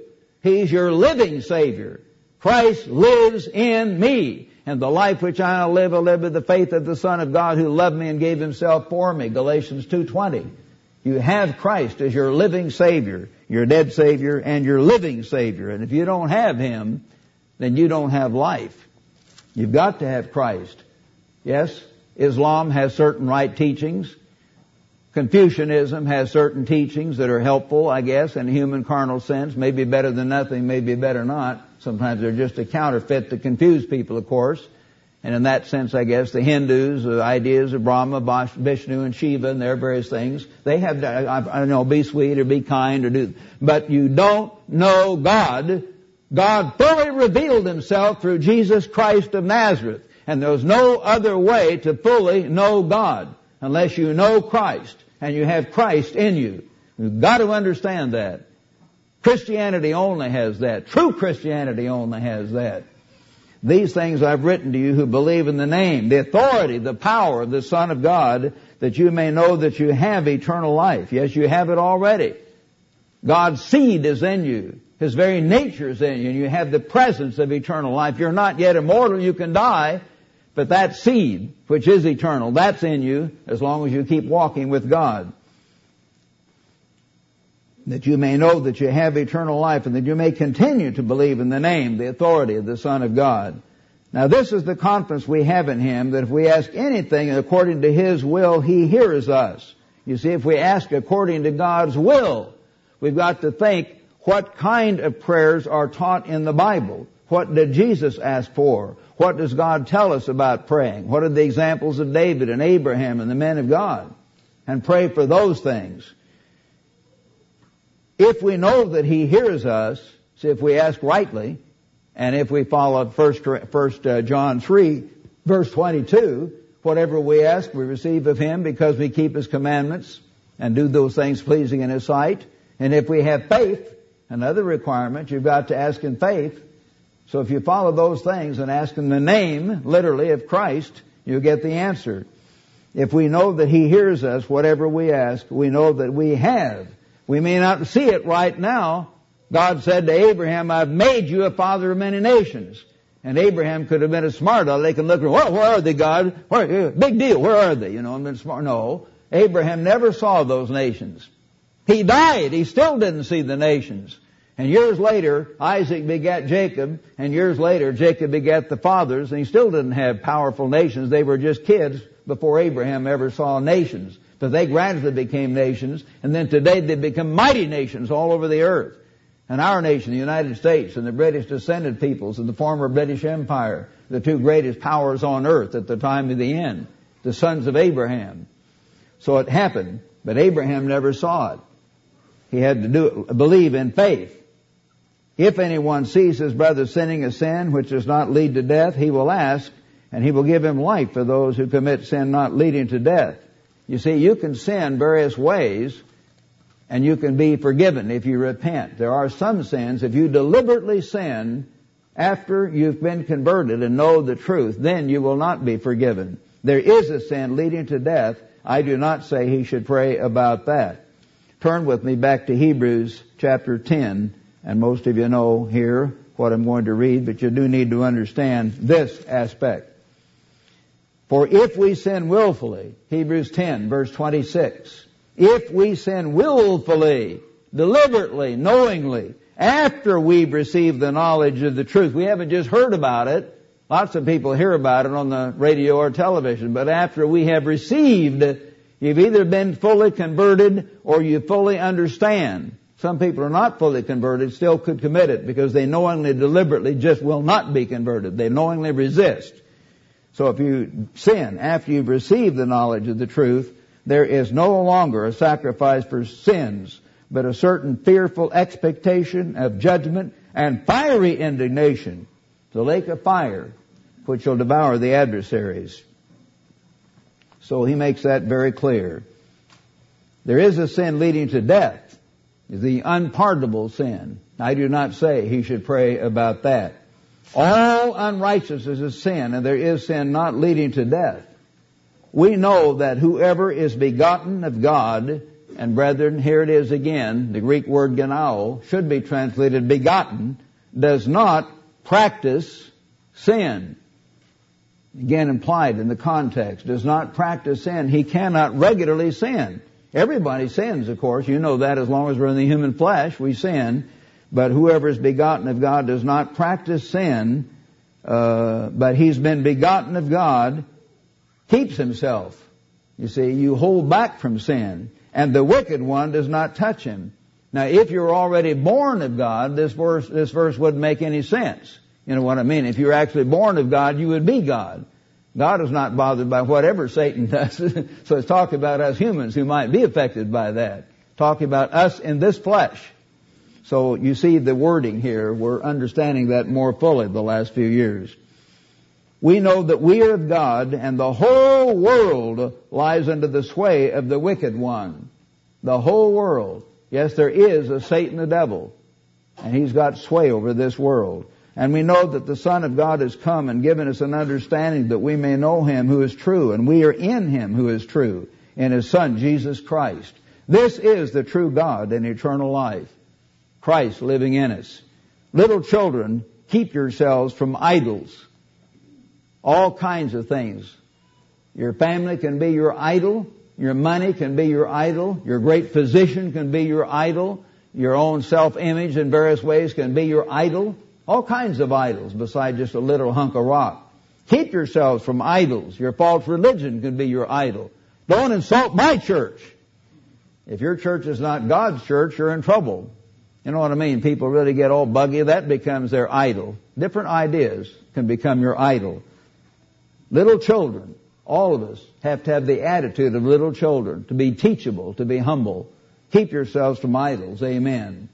[SPEAKER 1] He's your living Savior. Christ lives in me. And the life which I live, I live with the faith of the Son of God who loved me and gave himself for me. Galatians 2.20. You have Christ as your living Savior, your dead Savior, and your living Savior. And if you don't have Him, then you don't have life. You've got to have Christ. Yes, Islam has certain right teachings. Confucianism has certain teachings that are helpful, I guess, in a human carnal sense. Maybe better than nothing, maybe better not. Sometimes they're just a counterfeit to confuse people, of course. And in that sense, I guess, the Hindus, the ideas of Brahma, Vishnu, and Shiva and their various things, they have, I don't know, be sweet or be kind or do, but you don't know God. God fully revealed Himself through Jesus Christ of Nazareth. And there's no other way to fully know God unless you know Christ and you have Christ in you. You've got to understand that. Christianity only has that. True Christianity only has that. These things I've written to you who believe in the name, the authority, the power of the Son of God, that you may know that you have eternal life. Yes, you have it already. God's seed is in you. His very nature is in you, and you have the presence of eternal life. You're not yet immortal, you can die, but that seed, which is eternal, that's in you as long as you keep walking with God. That you may know that you have eternal life and that you may continue to believe in the name, the authority of the Son of God. Now this is the confidence we have in Him that if we ask anything according to His will, He hears us. You see, if we ask according to God's will, we've got to think what kind of prayers are taught in the Bible. What did Jesus ask for? What does God tell us about praying? What are the examples of David and Abraham and the men of God? And pray for those things. If we know that He hears us, see if we ask rightly, and if we follow first, first uh, John 3, verse 22, whatever we ask, we receive of Him because we keep His commandments and do those things pleasing in His sight. And if we have faith, another requirement, you've got to ask in faith, so if you follow those things and ask in the name, literally, of Christ, you get the answer. If we know that He hears us, whatever we ask, we know that we have. We may not see it right now. God said to Abraham, I've made you a father of many nations. And Abraham could have been a smart They can look, well, where are they, God? Where, eh, big deal. Where are they? You know, and been smart. No. Abraham never saw those nations. He died. He still didn't see the nations. And years later, Isaac begat Jacob, and years later, Jacob begat the fathers, and he still didn't have powerful nations. They were just kids before Abraham ever saw nations. But they gradually became nations, and then today they become mighty nations all over the earth. And our nation, the United States, and the British descended peoples, and the former British Empire, the two greatest powers on earth at the time of the end, the sons of Abraham. So it happened, but Abraham never saw it. He had to do it, believe in faith. If anyone sees his brother sinning a sin which does not lead to death, he will ask, and he will give him life for those who commit sin not leading to death. You see, you can sin various ways, and you can be forgiven if you repent. There are some sins, if you deliberately sin after you've been converted and know the truth, then you will not be forgiven. There is a sin leading to death. I do not say he should pray about that. Turn with me back to Hebrews chapter 10 and most of you know here what I'm going to read, but you do need to understand this aspect. For if we sin willfully, Hebrews 10 verse 26, if we sin willfully, deliberately, knowingly, after we've received the knowledge of the truth, we haven't just heard about it, lots of people hear about it on the radio or television, but after we have received, you've either been fully converted or you fully understand. Some people are not fully converted, still could commit it because they knowingly, deliberately just will not be converted. They knowingly resist. So if you sin after you've received the knowledge of the truth, there is no longer a sacrifice for sins, but a certain fearful expectation of judgment and fiery indignation, the lake of fire, which will devour the adversaries. So he makes that very clear. There is a sin leading to death, the unpardonable sin. I do not say he should pray about that. All unrighteousness is sin, and there is sin not leading to death. We know that whoever is begotten of God, and brethren, here it is again, the Greek word gennao should be translated begotten, does not practice sin. Again implied in the context. Does not practice sin. He cannot regularly sin. Everybody sins, of course. You know that as long as we're in the human flesh, we sin. But whoever is begotten of God does not practice sin, uh, but he's been begotten of God, keeps himself. You see, you hold back from sin, and the wicked one does not touch him. Now, if you're already born of God, this verse, this verse wouldn't make any sense. You know what I mean? If you're actually born of God, you would be God. God is not bothered by whatever Satan does. so it's talking about us humans who might be affected by that. Talking about us in this flesh. So you see the wording here. We're understanding that more fully the last few years. We know that we are of God and the whole world lies under the sway of the wicked one. The whole world. Yes, there is a Satan the devil. And he's got sway over this world. And we know that the Son of God has come and given us an understanding that we may know Him who is true, and we are in Him who is true, in His Son, Jesus Christ. This is the true God and eternal life. Christ living in us. Little children, keep yourselves from idols. All kinds of things. Your family can be your idol. Your money can be your idol. Your great physician can be your idol. Your own self-image in various ways can be your idol. All kinds of idols besides just a literal hunk of rock. Keep yourselves from idols. Your false religion can be your idol. Don't insult my church. If your church is not God's church, you're in trouble. You know what I mean? People really get all buggy. That becomes their idol. Different ideas can become your idol. Little children, all of us have to have the attitude of little children, to be teachable, to be humble. Keep yourselves from idols. Amen.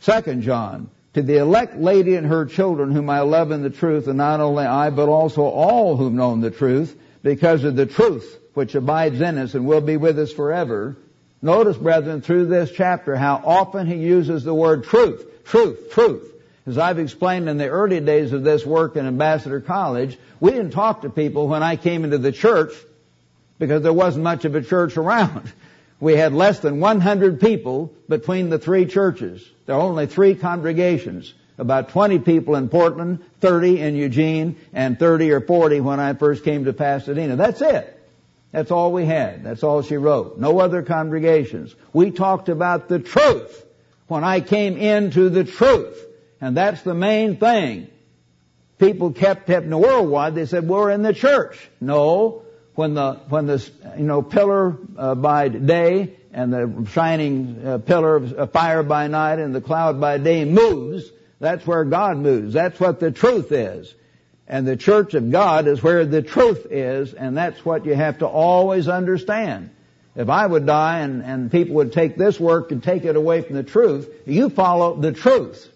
[SPEAKER 1] Second John, to the elect lady and her children whom I love in the truth, and not only I, but also all who've known the truth, because of the truth which abides in us and will be with us forever. Notice, brethren, through this chapter how often he uses the word truth, truth, truth. As I've explained in the early days of this work in Ambassador College, we didn't talk to people when I came into the church because there wasn't much of a church around. We had less than 100 people between the three churches. There are only three congregations. About 20 people in Portland, 30 in Eugene, and 30 or 40 when I first came to Pasadena. That's it. That's all we had. That's all she wrote. No other congregations. We talked about the truth when I came into the truth. And that's the main thing. People kept, kept worldwide, they said, we're in the church. No, when the when the you know pillar uh, by day and the shining uh, pillar of fire by night and the cloud by day moves, that's where God moves. That's what the truth is. And the church of God is where the truth is, and that's what you have to always understand. If I would die and, and people would take this work and take it away from the truth, you follow the truth.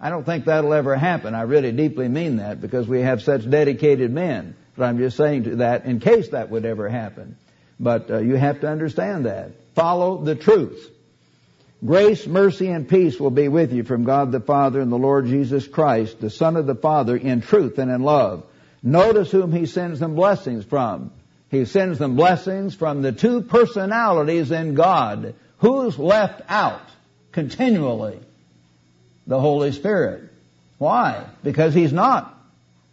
[SPEAKER 1] I don't think that'll ever happen. I really deeply mean that because we have such dedicated men. But I'm just saying to that in case that would ever happen. But uh, you have to understand that. Follow the truth. Grace, mercy, and peace will be with you from God the Father and the Lord Jesus Christ, the Son of the Father, in truth and in love. Notice whom He sends them blessings from. He sends them blessings from the two personalities in God. Who's left out continually? The Holy Spirit. Why? Because He's not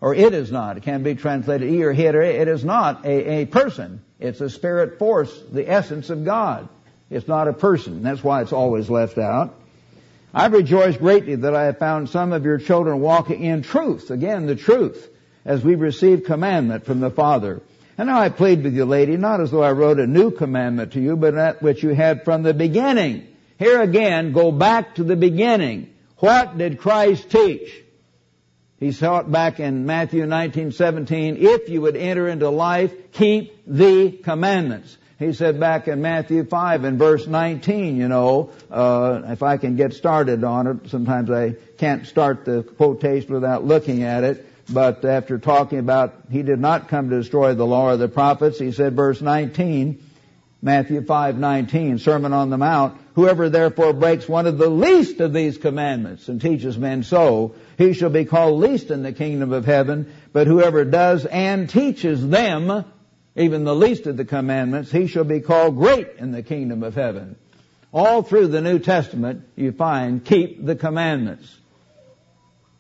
[SPEAKER 1] or it is not. It can be translated he or it or it is not a, a person. It's a spirit force, the essence of God. It's not a person. That's why it's always left out. I've rejoiced greatly that I have found some of your children walking in truth. Again, the truth, as we receive commandment from the Father. And now I plead with you, lady, not as though I wrote a new commandment to you, but that which you had from the beginning. Here again, go back to the beginning. What did Christ teach? He saw it back in Matthew 19:17. If you would enter into life, keep the commandments. He said back in Matthew 5 and verse 19, you know, uh, if I can get started on it, sometimes I can't start the quotation without looking at it, but after talking about he did not come to destroy the law or the prophets, he said verse 19, Matthew 5:19, Sermon on the Mount, whoever therefore breaks one of the least of these commandments and teaches men so, he shall be called least in the kingdom of heaven, but whoever does and teaches them, even the least of the commandments, he shall be called great in the kingdom of heaven. All through the New Testament, you find keep the commandments.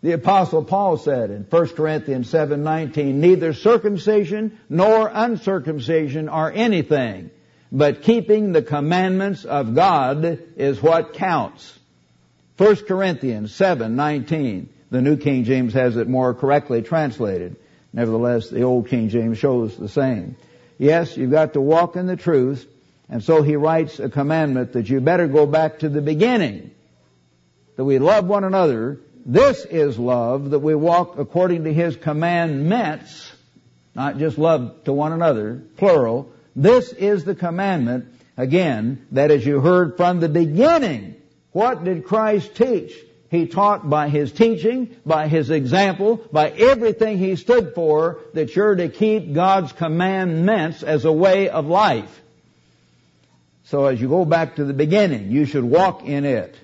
[SPEAKER 1] The apostle Paul said in 1 Corinthians 7:19, neither circumcision nor uncircumcision are anything, but keeping the commandments of God is what counts. 1 Corinthians 7:19. The New King James has it more correctly translated. Nevertheless, the Old King James shows the same. Yes, you've got to walk in the truth, and so he writes a commandment that you better go back to the beginning. That we love one another. This is love, that we walk according to his commandments, not just love to one another, plural. This is the commandment, again, that as you heard from the beginning, what did Christ teach? He taught by his teaching, by his example, by everything he stood for, that you're to keep God's commandments as a way of life. So as you go back to the beginning, you should walk in it.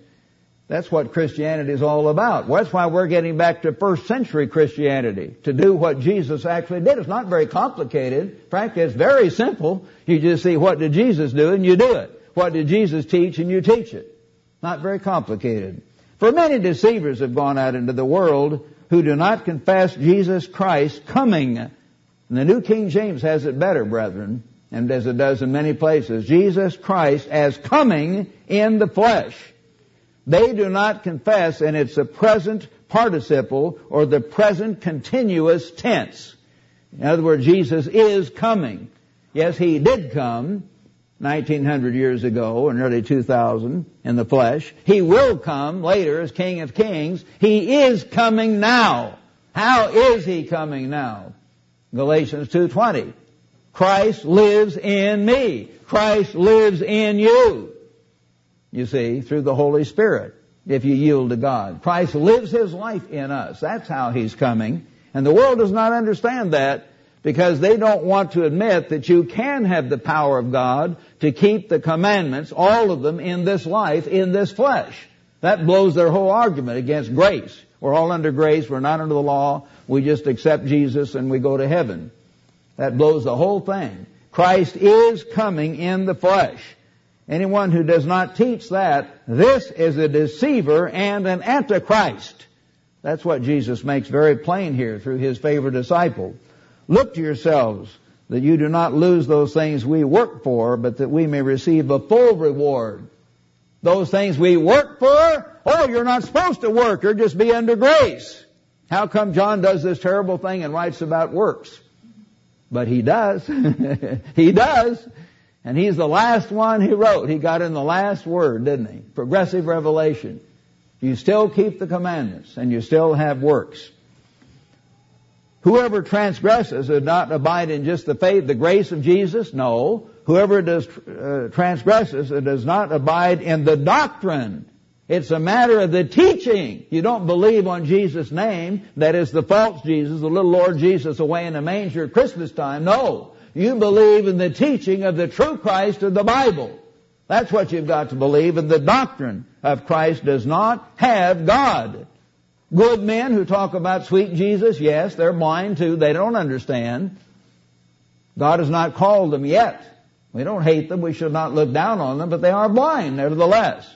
[SPEAKER 1] That's what Christianity is all about. Well, that's why we're getting back to first century Christianity, to do what Jesus actually did. It's not very complicated. Frankly, it's very simple. You just see what did Jesus do and you do it. What did Jesus teach and you teach it. Not very complicated. For many deceivers have gone out into the world who do not confess Jesus Christ coming. And the New King James has it better, brethren, and as it does in many places. Jesus Christ as coming in the flesh. They do not confess, and it's a present participle or the present continuous tense. In other words, Jesus is coming. Yes, He did come, 1900 years ago, or nearly 2000, in the flesh. He will come later as King of Kings. He is coming now. How is He coming now? Galatians 2.20. Christ lives in me. Christ lives in you. You see, through the Holy Spirit, if you yield to God. Christ lives His life in us. That's how He's coming. And the world does not understand that because they don't want to admit that you can have the power of God to keep the commandments, all of them, in this life, in this flesh. That blows their whole argument against grace. We're all under grace, we're not under the law, we just accept Jesus and we go to heaven. That blows the whole thing. Christ is coming in the flesh. Anyone who does not teach that, this is a deceiver and an antichrist. That's what Jesus makes very plain here through his favorite disciple. Look to yourselves that you do not lose those things we work for, but that we may receive a full reward. Those things we work for, oh, you're not supposed to work, you're just be under grace. How come John does this terrible thing and writes about works? But he does. he does. And he's the last one he wrote. He got in the last word, didn't he? Progressive revelation. You still keep the commandments and you still have works. Whoever transgresses does not abide in just the faith, the grace of Jesus. No. Whoever does uh, transgresses does not abide in the doctrine. It's a matter of the teaching. You don't believe on Jesus' name. That is the false Jesus, the little Lord Jesus away in the manger at Christmas time. No. You believe in the teaching of the true Christ of the Bible. That's what you've got to believe. And the doctrine of Christ does not have God. Good men who talk about sweet Jesus, yes, they're blind too. They don't understand. God has not called them yet. We don't hate them. We should not look down on them, but they are blind nevertheless.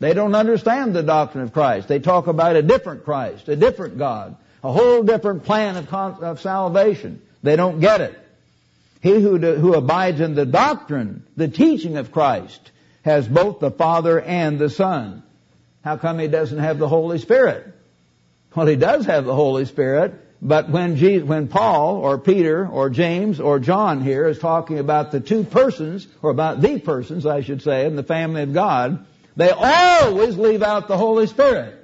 [SPEAKER 1] They don't understand the doctrine of Christ. They talk about a different Christ, a different God, a whole different plan of, of salvation. They don't get it. He who, do, who abides in the doctrine, the teaching of Christ, has both the Father and the Son. How come he doesn't have the Holy Spirit? Well, he does have the Holy Spirit, but when, Jesus, when Paul or Peter or James or John here is talking about the two persons, or about the persons, I should say, in the family of God, they always leave out the Holy Spirit.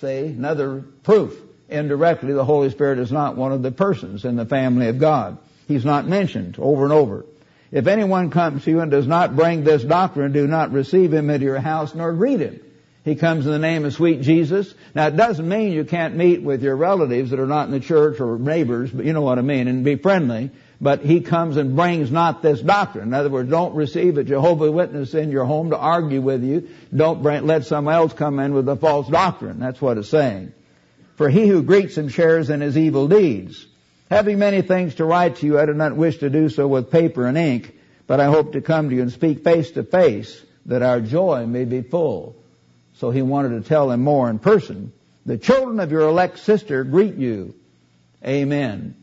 [SPEAKER 1] See, another proof. Indirectly, the Holy Spirit is not one of the persons in the family of God. He's not mentioned over and over. If anyone comes to you and does not bring this doctrine, do not receive him into your house nor greet him. He comes in the name of sweet Jesus. Now it doesn't mean you can't meet with your relatives that are not in the church or neighbors, but you know what I mean, and be friendly. But he comes and brings not this doctrine. In other words, don't receive a Jehovah Witness in your home to argue with you. Don't bring, let someone else come in with a false doctrine. That's what it's saying. For he who greets him shares in his evil deeds. Having many things to write to you, I do not wish to do so with paper and ink, but I hope to come to you and speak face to face that our joy may be full. So he wanted to tell him more in person. The children of your elect sister greet you. Amen.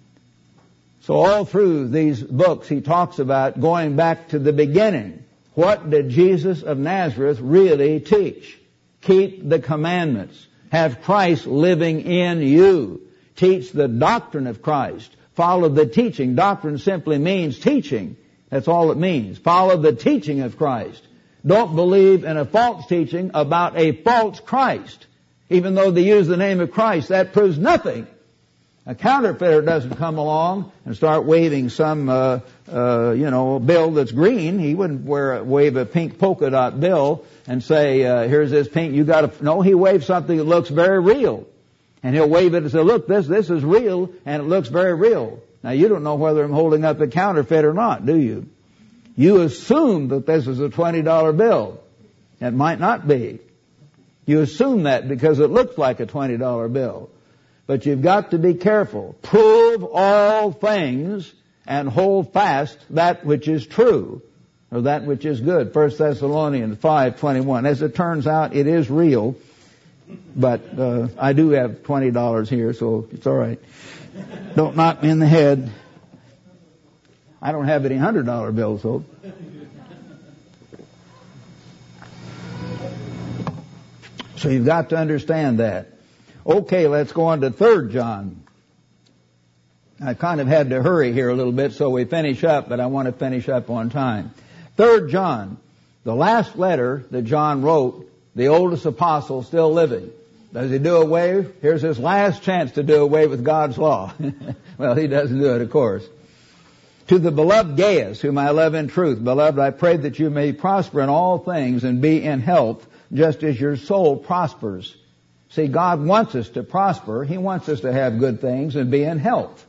[SPEAKER 1] So all through these books, he talks about going back to the beginning. What did Jesus of Nazareth really teach? Keep the commandments. Have Christ living in you. Teach the doctrine of Christ. Follow the teaching. Doctrine simply means teaching. That's all it means. Follow the teaching of Christ. Don't believe in a false teaching about a false Christ. Even though they use the name of Christ, that proves nothing. A counterfeiter doesn't come along and start waving some, uh, uh, you know, bill that's green. He wouldn't wear wave a pink polka dot bill and say, uh, "Here's this pink. You got to." No, he waves something that looks very real, and he'll wave it and say, "Look, this this is real, and it looks very real." Now you don't know whether I'm holding up a counterfeit or not, do you? You assume that this is a twenty dollar bill. It might not be. You assume that because it looks like a twenty dollar bill. But you've got to be careful. Prove all things and hold fast that which is true or that which is good. 1 Thessalonians 5:21. As it turns out, it is real, but uh, I do have twenty dollars here, so it's all right. Don't knock me in the head. I don't have any hundred dollar bills, though. So you've got to understand that. Okay, let's go on to third John. I kind of had to hurry here a little bit so we finish up, but I want to finish up on time. Third John, the last letter that John wrote, the oldest apostle still living. Does he do away? Here's his last chance to do away with God's law. well, he doesn't do it, of course. To the beloved Gaius, whom I love in truth, beloved, I pray that you may prosper in all things and be in health, just as your soul prospers. See, God wants us to prosper. He wants us to have good things and be in health.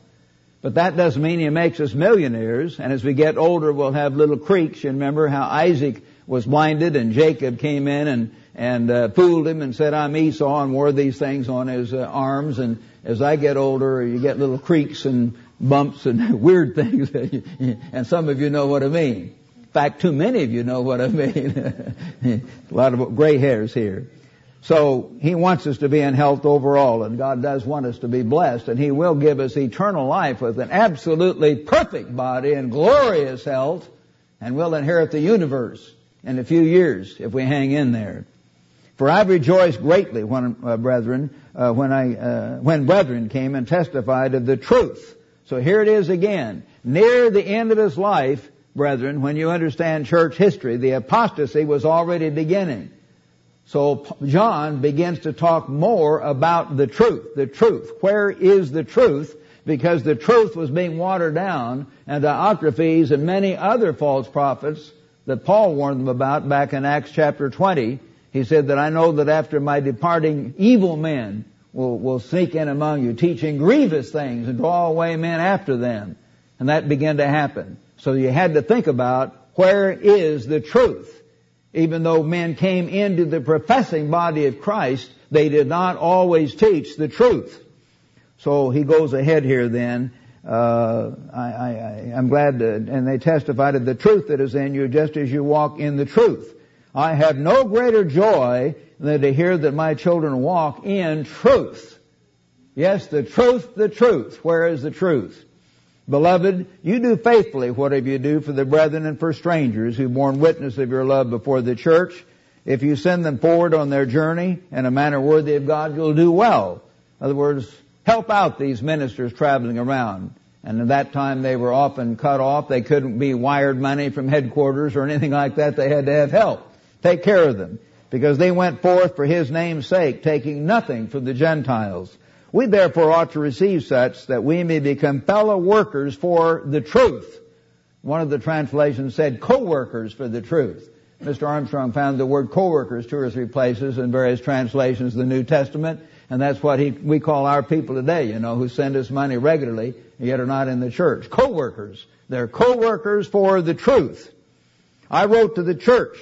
[SPEAKER 1] But that doesn't mean He makes us millionaires. And as we get older, we'll have little creaks. You remember how Isaac was blinded and Jacob came in and, and uh, fooled him and said, I'm Esau and wore these things on his uh, arms. And as I get older, you get little creaks and bumps and weird things. and some of you know what I mean. In fact, too many of you know what I mean. A lot of gray hairs here. So He wants us to be in health overall, and God does want us to be blessed, and He will give us eternal life with an absolutely perfect body and glorious health, and we'll inherit the universe in a few years if we hang in there. For I rejoiced greatly when, uh, brethren, uh, when I, uh, when brethren came and testified of the truth. So here it is again. Near the end of his life, brethren, when you understand church history, the apostasy was already beginning. So John begins to talk more about the truth. The truth. Where is the truth? Because the truth was being watered down and Diotrephes and many other false prophets that Paul warned them about back in Acts chapter 20. He said that I know that after my departing evil men will, will sneak in among you teaching grievous things and draw away men after them. And that began to happen. So you had to think about where is the truth? Even though men came into the professing body of Christ, they did not always teach the truth. So he goes ahead here then. Uh, I, am glad to, and they testified of the truth that is in you just as you walk in the truth. I have no greater joy than to hear that my children walk in truth. Yes, the truth, the truth. Where is the truth? Beloved, you do faithfully whatever you do for the brethren and for strangers who borne witness of your love before the church. If you send them forward on their journey in a manner worthy of God, you'll do well. In other words, help out these ministers traveling around. And at that time they were often cut off. They couldn't be wired money from headquarters or anything like that. They had to have help. Take care of them. Because they went forth for His name's sake, taking nothing from the Gentiles. We therefore ought to receive such that we may become fellow workers for the truth. One of the translations said co-workers for the truth. Mr. Armstrong found the word co-workers two or three places in various translations of the New Testament, and that's what he, we call our people today, you know, who send us money regularly, yet are not in the church. Co-workers. They're co-workers for the truth. I wrote to the church.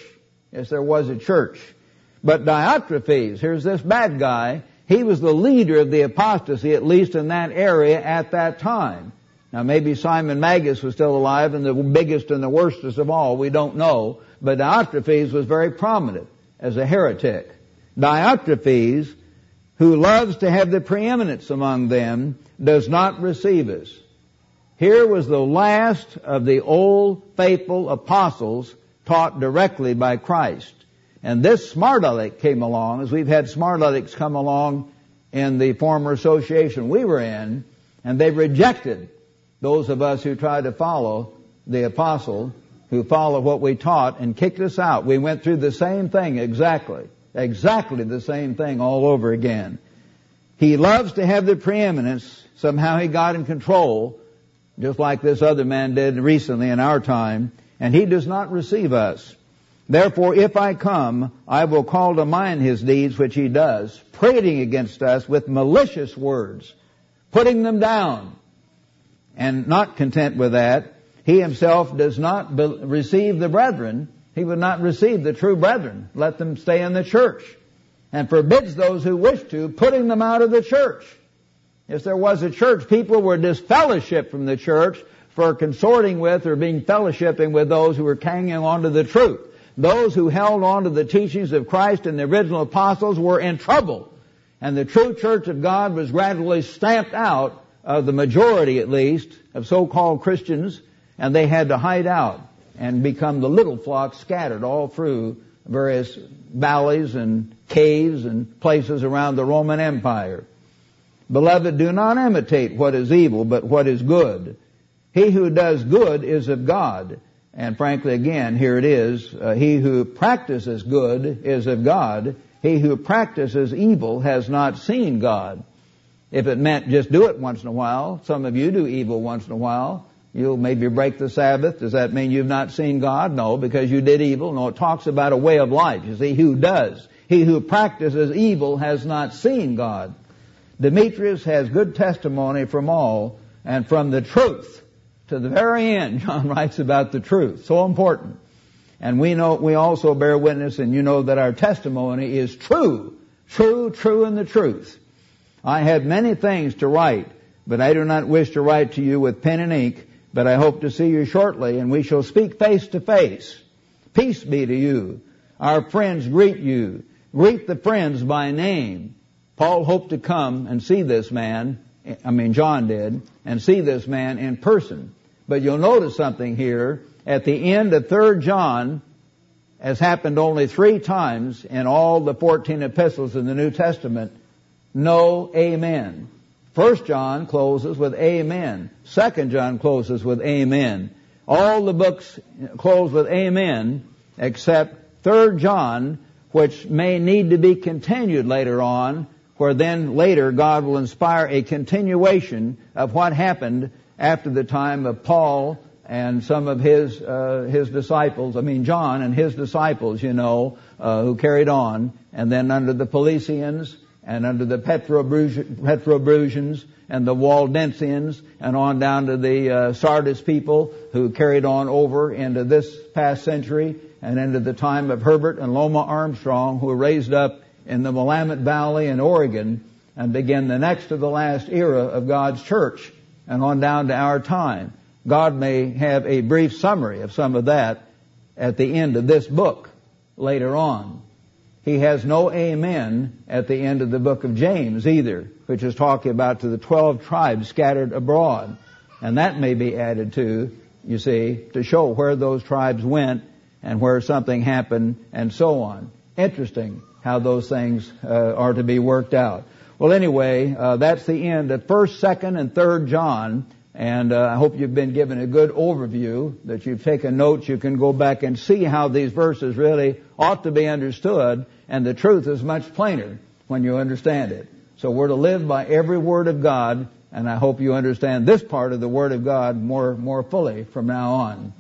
[SPEAKER 1] Yes, there was a church. But Diotrephes, here's this bad guy, he was the leader of the apostasy, at least in that area at that time. Now maybe Simon Magus was still alive and the biggest and the worstest of all, we don't know. But Diotrephes was very prominent as a heretic. Diotrephes who loves to have the preeminence among them does not receive us. Here was the last of the old faithful apostles taught directly by Christ. And this smart aleck came along, as we've had smart alecks come along in the former association we were in, and they rejected those of us who tried to follow the apostle, who followed what we taught and kicked us out. We went through the same thing exactly. Exactly the same thing all over again. He loves to have the preeminence. Somehow he got in control, just like this other man did recently in our time, and he does not receive us. Therefore, if I come, I will call to mind his deeds which he does, prating against us with malicious words, putting them down. And not content with that, he himself does not be- receive the brethren. He would not receive the true brethren. Let them stay in the church. And forbids those who wish to, putting them out of the church. If there was a church, people were disfellowshipped from the church for consorting with or being fellowshipping with those who were hanging on to the truth. Those who held on to the teachings of Christ and the original apostles were in trouble. And the true church of God was gradually stamped out of the majority at least of so-called Christians and they had to hide out and become the little flock scattered all through various valleys and caves and places around the Roman Empire. Beloved, do not imitate what is evil, but what is good. He who does good is of God, and frankly, again, here it is. Uh, he who practices good is of God. He who practices evil has not seen God. If it meant just do it once in a while, some of you do evil once in a while. You'll maybe break the Sabbath. Does that mean you've not seen God? No, because you did evil. No, it talks about a way of life. You see, who does? He who practices evil has not seen God. Demetrius has good testimony from all and from the truth to the very end, John writes about the truth. So important. And we know, we also bear witness and you know that our testimony is true. True, true in the truth. I have many things to write, but I do not wish to write to you with pen and ink, but I hope to see you shortly and we shall speak face to face. Peace be to you. Our friends greet you. Greet the friends by name. Paul hoped to come and see this man, I mean John did, and see this man in person. But you'll notice something here. At the end of 3 John, as happened only three times in all the 14 epistles in the New Testament, no amen. First John closes with amen. Second John closes with amen. All the books close with amen except Third John, which may need to be continued later on, where then later God will inspire a continuation of what happened after the time of Paul and some of his uh, his disciples. I mean John and his disciples, you know, uh, who carried on, and then under the Paulicians and under the Petrobrusians and the Waldensians and on down to the uh, Sardis people who carried on over into this past century and into the time of Herbert and Loma Armstrong who were raised up in the Willamette Valley in Oregon and began the next to the last era of God's church and on down to our time. God may have a brief summary of some of that at the end of this book later on. He has no amen at the end of the book of James either, which is talking about to the 12 tribes scattered abroad. And that may be added to, you see, to show where those tribes went and where something happened and so on. Interesting how those things uh, are to be worked out. Well, anyway, uh, that's the end of First, Second, and Third John, and uh, I hope you've been given a good overview. That you've taken notes. You can go back and see how these verses really ought to be understood, and the truth is much plainer when you understand it. So we're to live by every word of God, and I hope you understand this part of the Word of God more more fully from now on.